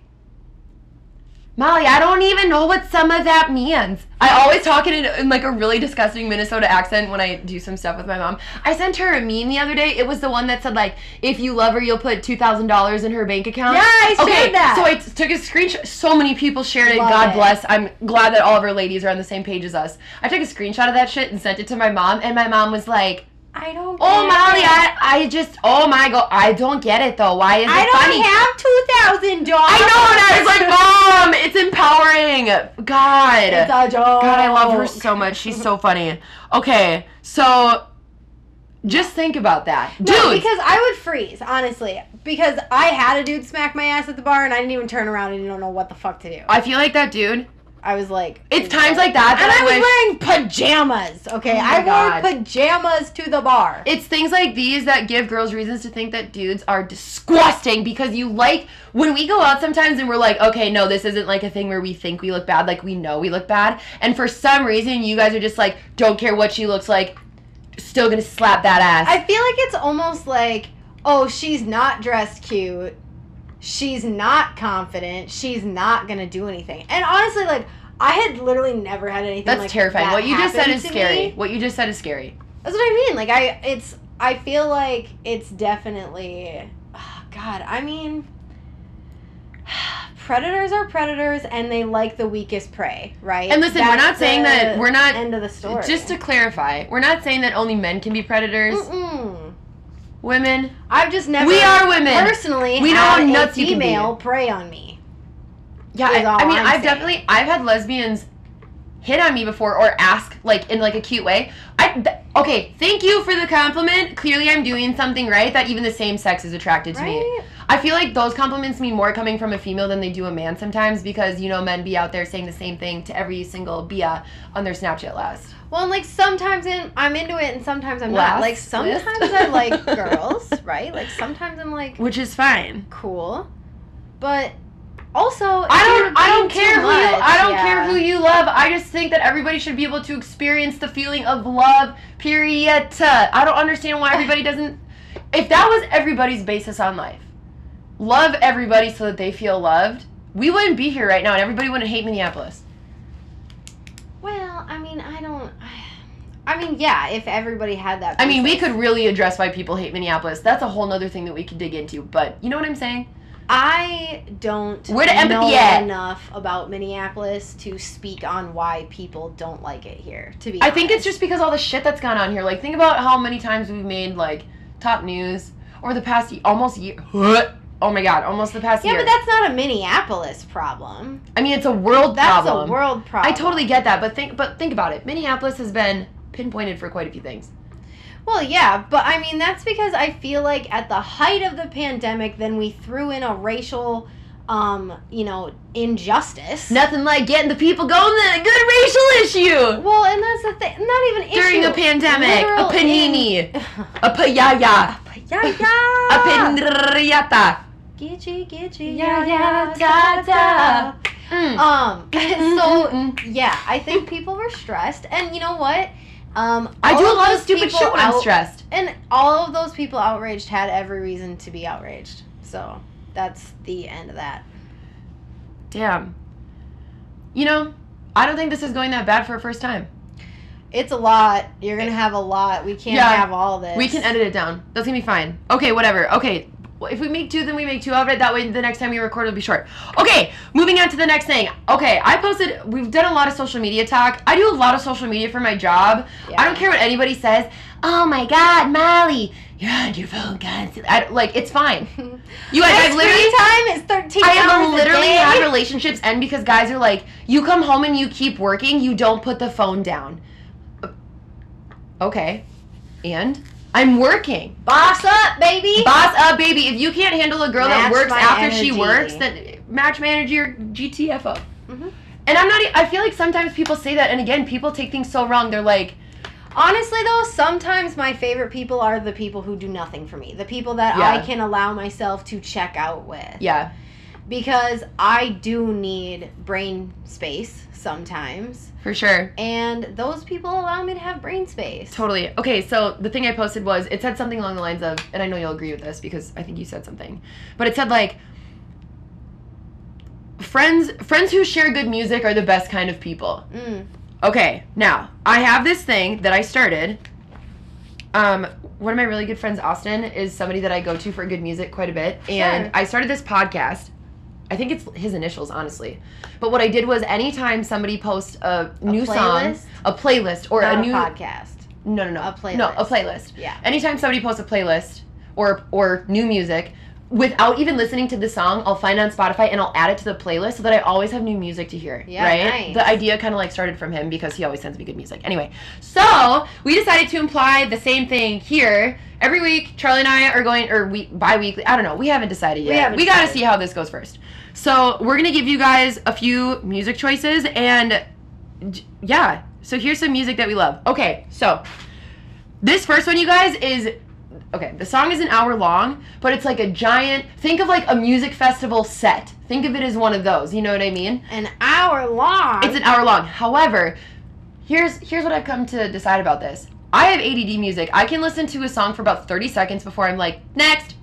Molly, I don't even know what some of that means. I always talk in, in like a really disgusting Minnesota accent when I do some stuff with my mom. I sent her a meme the other day. It was the one that said like, if you love her, you'll put two thousand dollars in her bank account. Yeah, I shared okay, that. So I t- took a screenshot. So many people shared it. Love God it. bless. I'm glad that all of our ladies are on the same page as us. I took a screenshot of that shit and sent it to my mom, and my mom was like, I don't. "Oh, Molly, it. I, I just, oh my god, I don't get it though. Why is it funny? I don't have two thousand dollars. I know, and I was like, "Mom, it's empowering." God, It's a joke. God, I love her so much. She's so funny. Okay, so just think about that, dude. No, because I would freeze, honestly. Because I had a dude smack my ass at the bar and I didn't even turn around and don't know what the fuck to do. I feel like that dude. I was like, It's times like that And that I was wearing pajamas, okay? Oh I God. wore pajamas to the bar. It's things like these that give girls reasons to think that dudes are disgusting because you like when we go out sometimes and we're like, okay, no, this isn't like a thing where we think we look bad, like we know we look bad. And for some reason, you guys are just like, don't care what she looks like, still gonna slap that ass. I feel like it's almost like oh, she's not dressed cute. She's not confident. She's not gonna do anything. And honestly, like I had literally never had anything. That's like terrifying. that what you just said is scary. me. What you just said is scary. That's what I mean. Like I, it's. I feel like it's definitely. oh, God, I mean. Predators are predators, and they like the weakest prey, right? And listen, we're not saying that we're not end of the story. just to clarify, we're not saying that only men can be predators. Mm-mm. Women, I've just never. We are women. Personally, We know had how a nuts be. female prey on me. yeah, I, I mean, I've saying. definitely I've had lesbians hit on me before or ask like in like a cute way. I th- okay, thank you for the compliment. Clearly, I'm doing something right that even the same sex is attracted to me. I feel like those compliments mean more coming from a female than they do a man sometimes because you know men be out there saying the same thing to every single bia on their Snapchat last. Well, and like sometimes in, I'm into it, and sometimes I'm Last not. Like sometimes I like girls, right? Like sometimes I'm like Which is fine. cool, but also I don't I don't care who you I don't yeah. care who you love. I just think that everybody should be able to experience the feeling of love. Period. I don't understand why everybody doesn't if that was everybody's basis on life. Love everybody so that they feel loved. We wouldn't be here right now and everybody wouldn't hate Minneapolis. Well, I mean, I don't. I mean, yeah, if everybody had that. I mean, we could really address why people hate Minneapolis. That's a whole other thing that we could dig into, but you know what I'm saying? I don't Where empathy know at? enough about Minneapolis to speak on why people don't like it here. To be, I think it's just because all the shit that's gone on here. Like, think about how many times we've made like top news or the past y- almost year. Oh my god, almost the past Yeah, year. Yeah, but that's not a Minneapolis problem. I mean, it's a world That's problem. a world problem. I totally get that, but think, but think about it. Minneapolis has been pinpointed for quite a few things. Well, yeah, but I mean that's because I feel like at the height of the pandemic, then we threw in a racial, um, you know, injustice. Nothing like getting the people going. The good racial issue Well, and that's the thing. Not even issue. during a pandemic. Literal a panini, in- a payaya, a yeah. pinriata. Gitchy, gitchy, Yeah, yeah, yeah, yeah, da, da, Mm. Um, so yeah, I think people were stressed, and you know what? Um, I do a lot of stupid shit when I'm stressed. And all of those people outraged had every reason to be outraged. So that's the end of that. Damn. You know, I don't think this is going that bad for a first time. It's a lot. You're gonna have a lot. We can't Yeah. have all this. We can edit it down. That's gonna be fine. Okay, whatever. Okay. Well, If we make two, then we make two of it. That way, the next time we record, it'll be short. Okay, moving on to the next thing. Okay, I posted. We've done a lot of social media talk. I do a lot of social media for my job. Yeah. I don't care what anybody says. Oh my God, Molly, you're on your phone constantly. I, like, it's fine. You guys, I've literally. time is 13 I have literally had relationships end because guys are like, you come home and you keep working, you don't put the phone down. Uh, okay. And I'm working. Boss up, baby. Boss up, baby. If you can't handle a girl that works after she works, then match manager GTFO. Mhm. And I'm not. I feel like sometimes people say that, and again, people take things so wrong. They're like, Honestly, though, sometimes my favorite people are the people who do nothing for me. The people that Yeah. I can allow myself to check out with. yeah, Because I do need brain space sometimes. for sure. And those people allow me to have brain space. Totally. Okay, so the thing I posted was it said something along the lines of, and I know you'll agree with this because I think you said something, but it said like, friends friends who share good music are the best kind of people. Mm. Okay, now I have this thing that I started. Um, one of my really good friends, Austin, is somebody that I go to for good music quite a bit, and I started this podcast. I think it's his initials, honestly. But what I did was anytime somebody posts a, new song, a playlist, or Not a a new podcast. no, no, no, A playlist. no, a playlist. Yeah. Anytime somebody posts a playlist or or new music, without even listening to the song, I'll find it on Spotify and I'll add it to the playlist so that I always have new music to hear. Yeah, right? nice. The idea kind of like started from him because he always sends me good music. Anyway, so we decided to imply the same thing here. Every week, Charlie and I are going, or we bi-weekly. I don't know. We haven't decided yet. We, haven't we got to see how this goes first. So we're gonna give you guys a few music choices and yeah. So here's some music that we love. Okay, so this first one, you guys, is okay. The song is an hour long, but it's like a giant. Think of like a music festival set. Think of it as one of those. You know what I mean? An hour long. It's an hour long. However, here's here's what I've come to decide about this. I have ADD music. I can listen to a song for about 30 seconds before I'm like, next.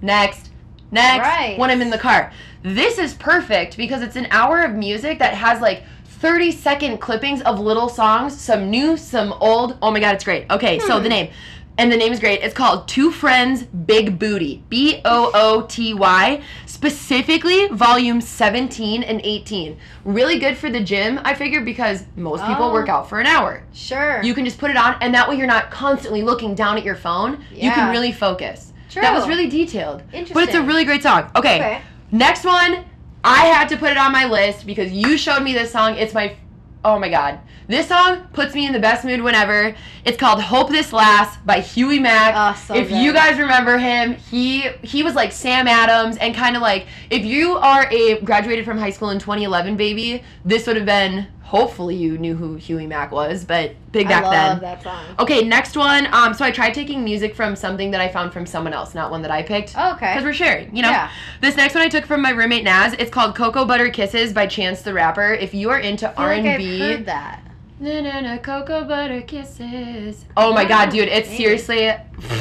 next, next. Right. When I'm in the car. This is perfect because it's an hour of music that has like 30 second clippings of little songs, some new, some old. Oh my god, it's great. Okay, so Hmm. the name. And the name is great. It's called Two Friends Big Booty. B O O T Y. Specifically, volume 17 and 18. Really good for the gym, I figure, because most people Oh. work out for an hour. Sure. You can just put it on, and that way you're not constantly looking down at your phone. Yeah. You can really focus. True. That was really detailed. Interesting. But it's a really great song. Okay. Okay. Next one, I had to put it on my list because you showed me this song. It's my, oh my god. This song puts me in the best mood whenever. It's called "Hope This Lasts" by Huey Mack. Oh, so if good. you guys remember him, he he was like Sam Adams and kind of like if you are a graduated from high school in 2011 baby, this would have been. Hopefully you knew who Huey Mack was, but big back I then. that song. Okay, next one. Um, so I tried taking music from something that I found from someone else, not one that I picked. Oh, okay. Because we're sharing, you know? Yeah. This next one I took from my roommate Naz. It's called Cocoa Butter Kisses by Chance the Rapper. If you are into R and B, heard that. na na na cocoa butter kisses. Oh my god, dude, it's seriously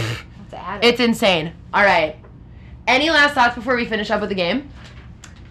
it's insane. All right. Any last thoughts before we finish up with the game?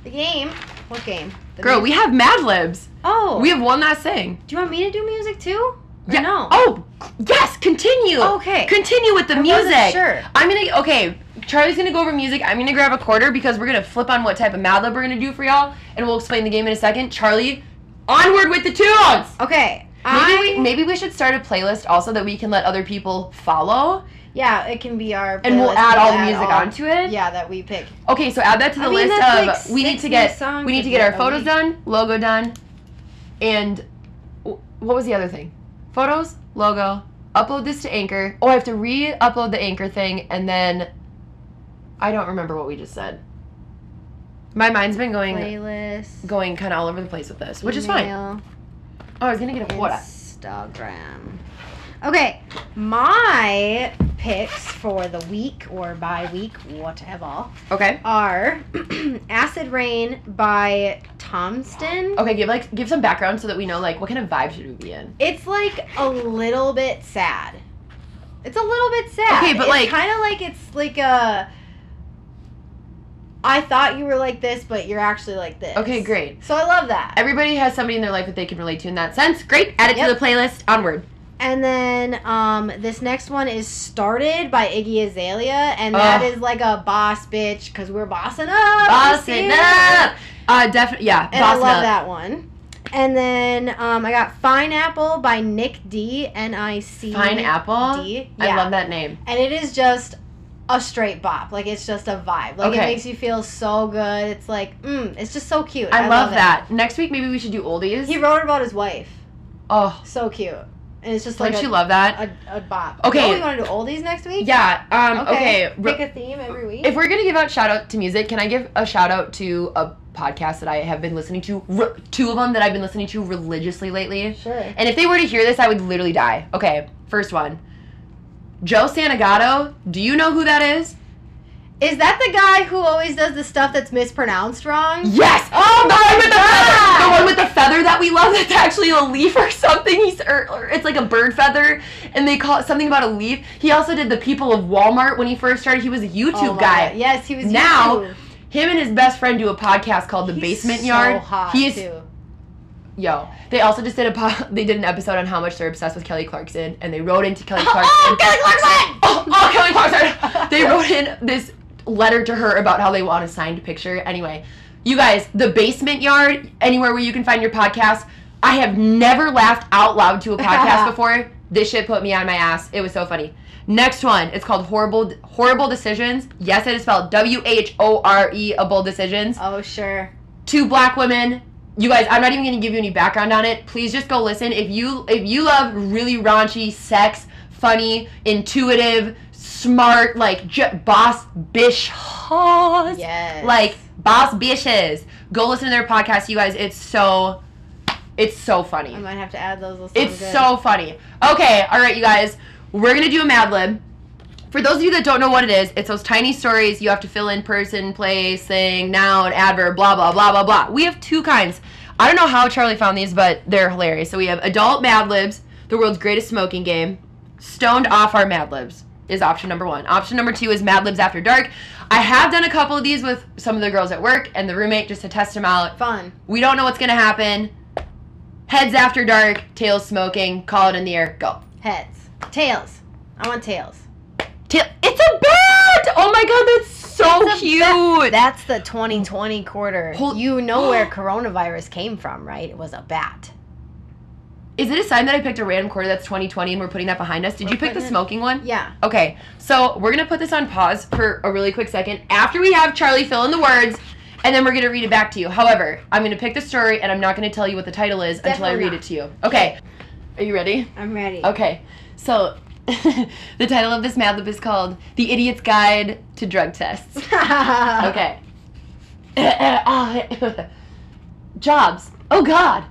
the game. What game? The Girl, we have Mad Libs. Oh. We have one last thing. Do you want me to do music too? Or Yeah. No. Oh, yes. Continue. Okay. Continue with the I music. Sure. I'm gonna okay. Charlie's gonna go over music. I'm gonna grab a quarter because we're gonna flip on what type of Mad Lib we're gonna do for y'all, and we'll explain the game in a second. Charlie, onward with the tunes. Okay. Maybe I, we maybe we should start a playlist also that we can let other people follow, yeah, it can be our. and we'll add all the music all- onto it. Yeah, that we pick. Okay, so add that to the I mean, list of like we need to get we need to get our photos done, logo done, and what was the other thing? Photos, logo. Upload this to Anchor. Oh, I have to re-upload the Anchor thing, and then I don't remember what we just said. My mind's been going Playlist. going kind of all over the place with this, which is fine. Oh, I was gonna get a. Instagram. Okay, my picks for the week or by week, whatever, Okay. are "Acid Rain" by Tomston. Okay, give like give some background so that we know like what kind of vibe should we be in. It's like a little bit sad. It's a little bit sad. Okay, but, it's like- kind of like it's like a. I thought you were like this, but you're actually like this. Okay, great. So I love that. Everybody has somebody in their life that they can relate to in that sense. Great. Add it Yep. to the playlist. Onward. And then um, this next one is started by Iggy Azalea, and that Ugh. is like a boss bitch because we're bossing up. Bossing up. Uh, definitely. Yeah. And I love up. that one. And then um, I got Fine Apple by Nic D. N I C. Fine apple. D. I Yeah. love that name. and it is just a straight bop. Like it's just a vibe. Like Okay. it makes you feel so good. It's like, mm, it's just so cute. I, love, it. that. Next week maybe we should do oldies. He wrote about his wife. oh, So cute. And it's just don't like you a, love that? a, a bop. Okay. Oh, we want to do oldies next week? Yeah. Um. Okay. re- Pick a theme every week. if we're gonna give out shout out to music, can I give a shout out to a podcast that I have been listening to? Re- two of them that I've been listening to religiously lately. sure. And if they were to hear this, I would literally die. Okay. First one. Joe Santagato. Do you know who that is? Is that the guy who always does the stuff that's mispronounced wrong? Yes. Oh the one with the feather. The one with the feather that we love. That's actually a leaf or something. He's or, or it's like a bird feather, and they call it something about a leaf. He also did the people of Walmart when he first started. He was a YouTube Oh, guy. Yes, he was Now, YouTube. Him and his best friend do a podcast called The He's Basement so Yard. hot He's too. yo. They also just did a po- they did an episode on how much they're obsessed with Kelly Clarkson, and they wrote into Kelly oh, Clarkson. Oh, Kelly Clarkson! Oh, oh, Kelly Clarkson! They wrote in this letter to her about how they want a signed picture. Anyway, you guys, the basement yard, anywhere where you can find your podcast. I have never laughed out loud to a podcast before. This shit put me on my ass. It was so funny. Next one, it's called Whoreible Whoreible Decisions. Yes, it is spelled W H O R E able decisions Oh sure. two black women. You guys, I'm not even gonna give you any background on it. Please just go listen. If you if you love really raunchy sex, funny, intuitive, smart, like j- boss bish, Yes. like boss bishes, go listen to their podcast. You guys, it's so, it's so funny. I might have to add those. those It's good. so funny. Okay, all right, you guys. We're gonna do a Mad Lib. For those of you that don't know what it is, it's those tiny stories you have to fill in person, place, thing, noun, adverb, blah blah blah blah blah. We have two kinds. I don't know how Charlie found these, but they're hilarious. So we have adult Mad Libs, the world's greatest smoking game, stoned off our Mad Libs. Is option number one. Option number two is Mad Libs After Dark. I have done a couple of these with some of the girls at work and the roommate just to test them out. Fun. We don't know what's gonna happen. Heads after dark, tails smoking, call it in the air, go. Heads. Tails. I want tails. Tail. It's a bat! Oh my god, that's so a cute. That's the 2020 quarter. Hol- you know where coronavirus came from, right? It was a bat. Is it a sign that I picked a random quarter that's 2020 and we're putting that behind us? Did We're you pick the it- smoking one? Yeah. Okay, so we're gonna put this on pause for a really quick second after we have Charlie fill in the words, and then we're gonna read it back to you. However, I'm gonna pick the story and I'm not gonna tell you what the title is until I read not. it to you. Okay, are you ready? I'm ready. Okay, so the title of this Mad Lib is called "The Idiot's Guide to Drug Tests." Okay. Ah. Jobs. Oh God.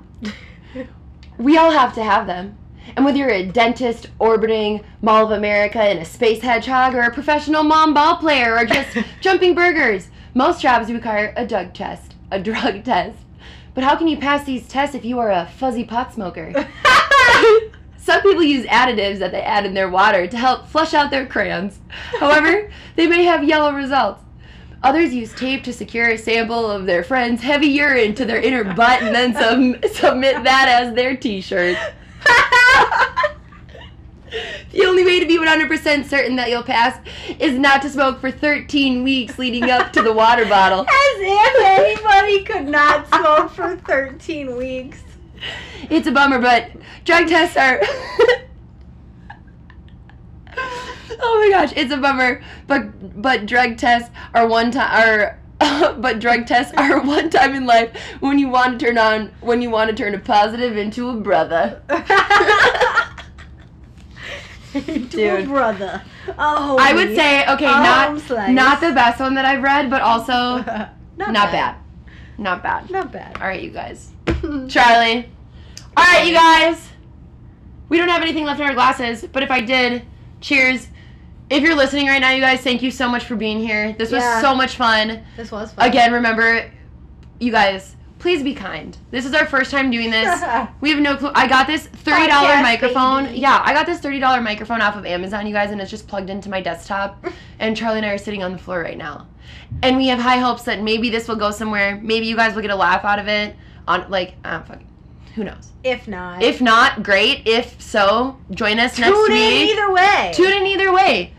We all have to have them. And whether you're a dentist orbiting Mall of America in a space hedgehog, or a professional mom ball player, or just jumping burgers, most jobs require a drug test. A drug test. But how can you pass these tests if you are a fuzzy pot smoker? Some people use additives that they add in their water to help flush out their crayons. However, they may have yellow results. Others use tape to secure a sample of their friend's heavy urine to their inner butt and then sub- submit that as their t shirt. The only way to be 100% certain that you'll pass is not to smoke for 13 weeks leading up to the water bottle. As if anybody could not smoke for 13 weeks. It's a bummer, but drug tests are. Oh my gosh, it's a bummer, but but drug tests are one time are. but drug tests are one time in life when you want to turn on when you want to turn a positive into a brother. Dude. brother. Oh, I would say okay, Arm not slice. not the best one that I've read, but also not, not bad. Not bad. Not bad. All right, you guys. Charlie. All right, you guys. We don't have anything left in our glasses, but if I did, cheers. If you're listening right now, you guys, thank you so much for being here. This was Yeah. so much fun. This was fun. Again, remember, you guys, please be kind. This is our first time doing this. We have no clue. I got this $30 Podcast, microphone. baby. Yeah, I got this $30 microphone off of Amazon, you guys, and it's just plugged into my desktop. And Charlie and I are sitting on the floor right now. And we have high hopes that maybe this will go somewhere. Maybe you guys will get a laugh out of it. On like, uh, fuck, who knows? if not, If not, great. If so, join us tune next in either way. Tune in either way.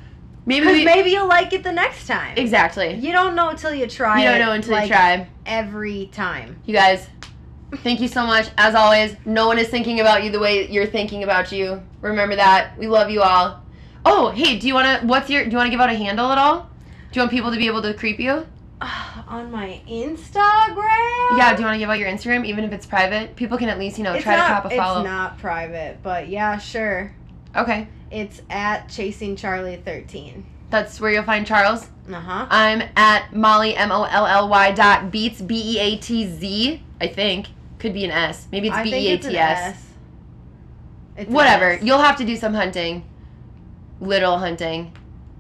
Maybe Because we maybe you'll like it the next time. exactly. You don't know until you try. You don't know until you try. Every time. You guys, thank you so much. As always, no one is thinking about you the way you're thinking about you. Remember that. We love you all. Oh, hey, do you wanna? What's your? Do you wanna give out a handle at all? Do you want people to be able to creep you? On my Instagram. Yeah. Do you want to give out your Instagram, even if it's private? People can at least you know It's try not, to cop a follow. It's not private, but yeah, sure. Okay, It's at chasing Charlie thirteen. that's where you'll find Charles. Uh huh. I'm at Molly M O L L Y dot beats B E A T Z. I think could be an S. Maybe it's B E A T S. S. It's an Whatever. S. You'll have to do some hunting. Little hunting.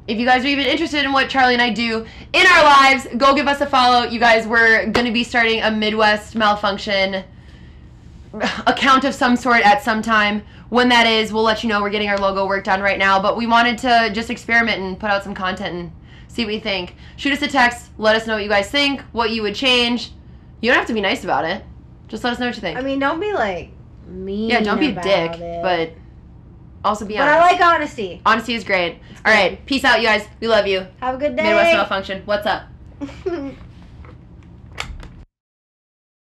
If you guys are even interested in what Charlie and I do in our lives, go give us a follow. You guys, we're going to be starting a Midwest malfunction account of some sort at some time. When that is, we'll let you know. We're getting our logo worked on right now, but we wanted to just experiment and put out some content and see what you think. Shoot us a text. Let us know what you guys think, what you would change. You don't have to be nice about it. Just let us know what you think. I mean, don't be like mean. yeah, don't be a dick, it. but also be honest. But. I like honesty. Honesty is great. All right. Peace out, you guys. We love you. Have a good day. Midwest Malfunction. What's up?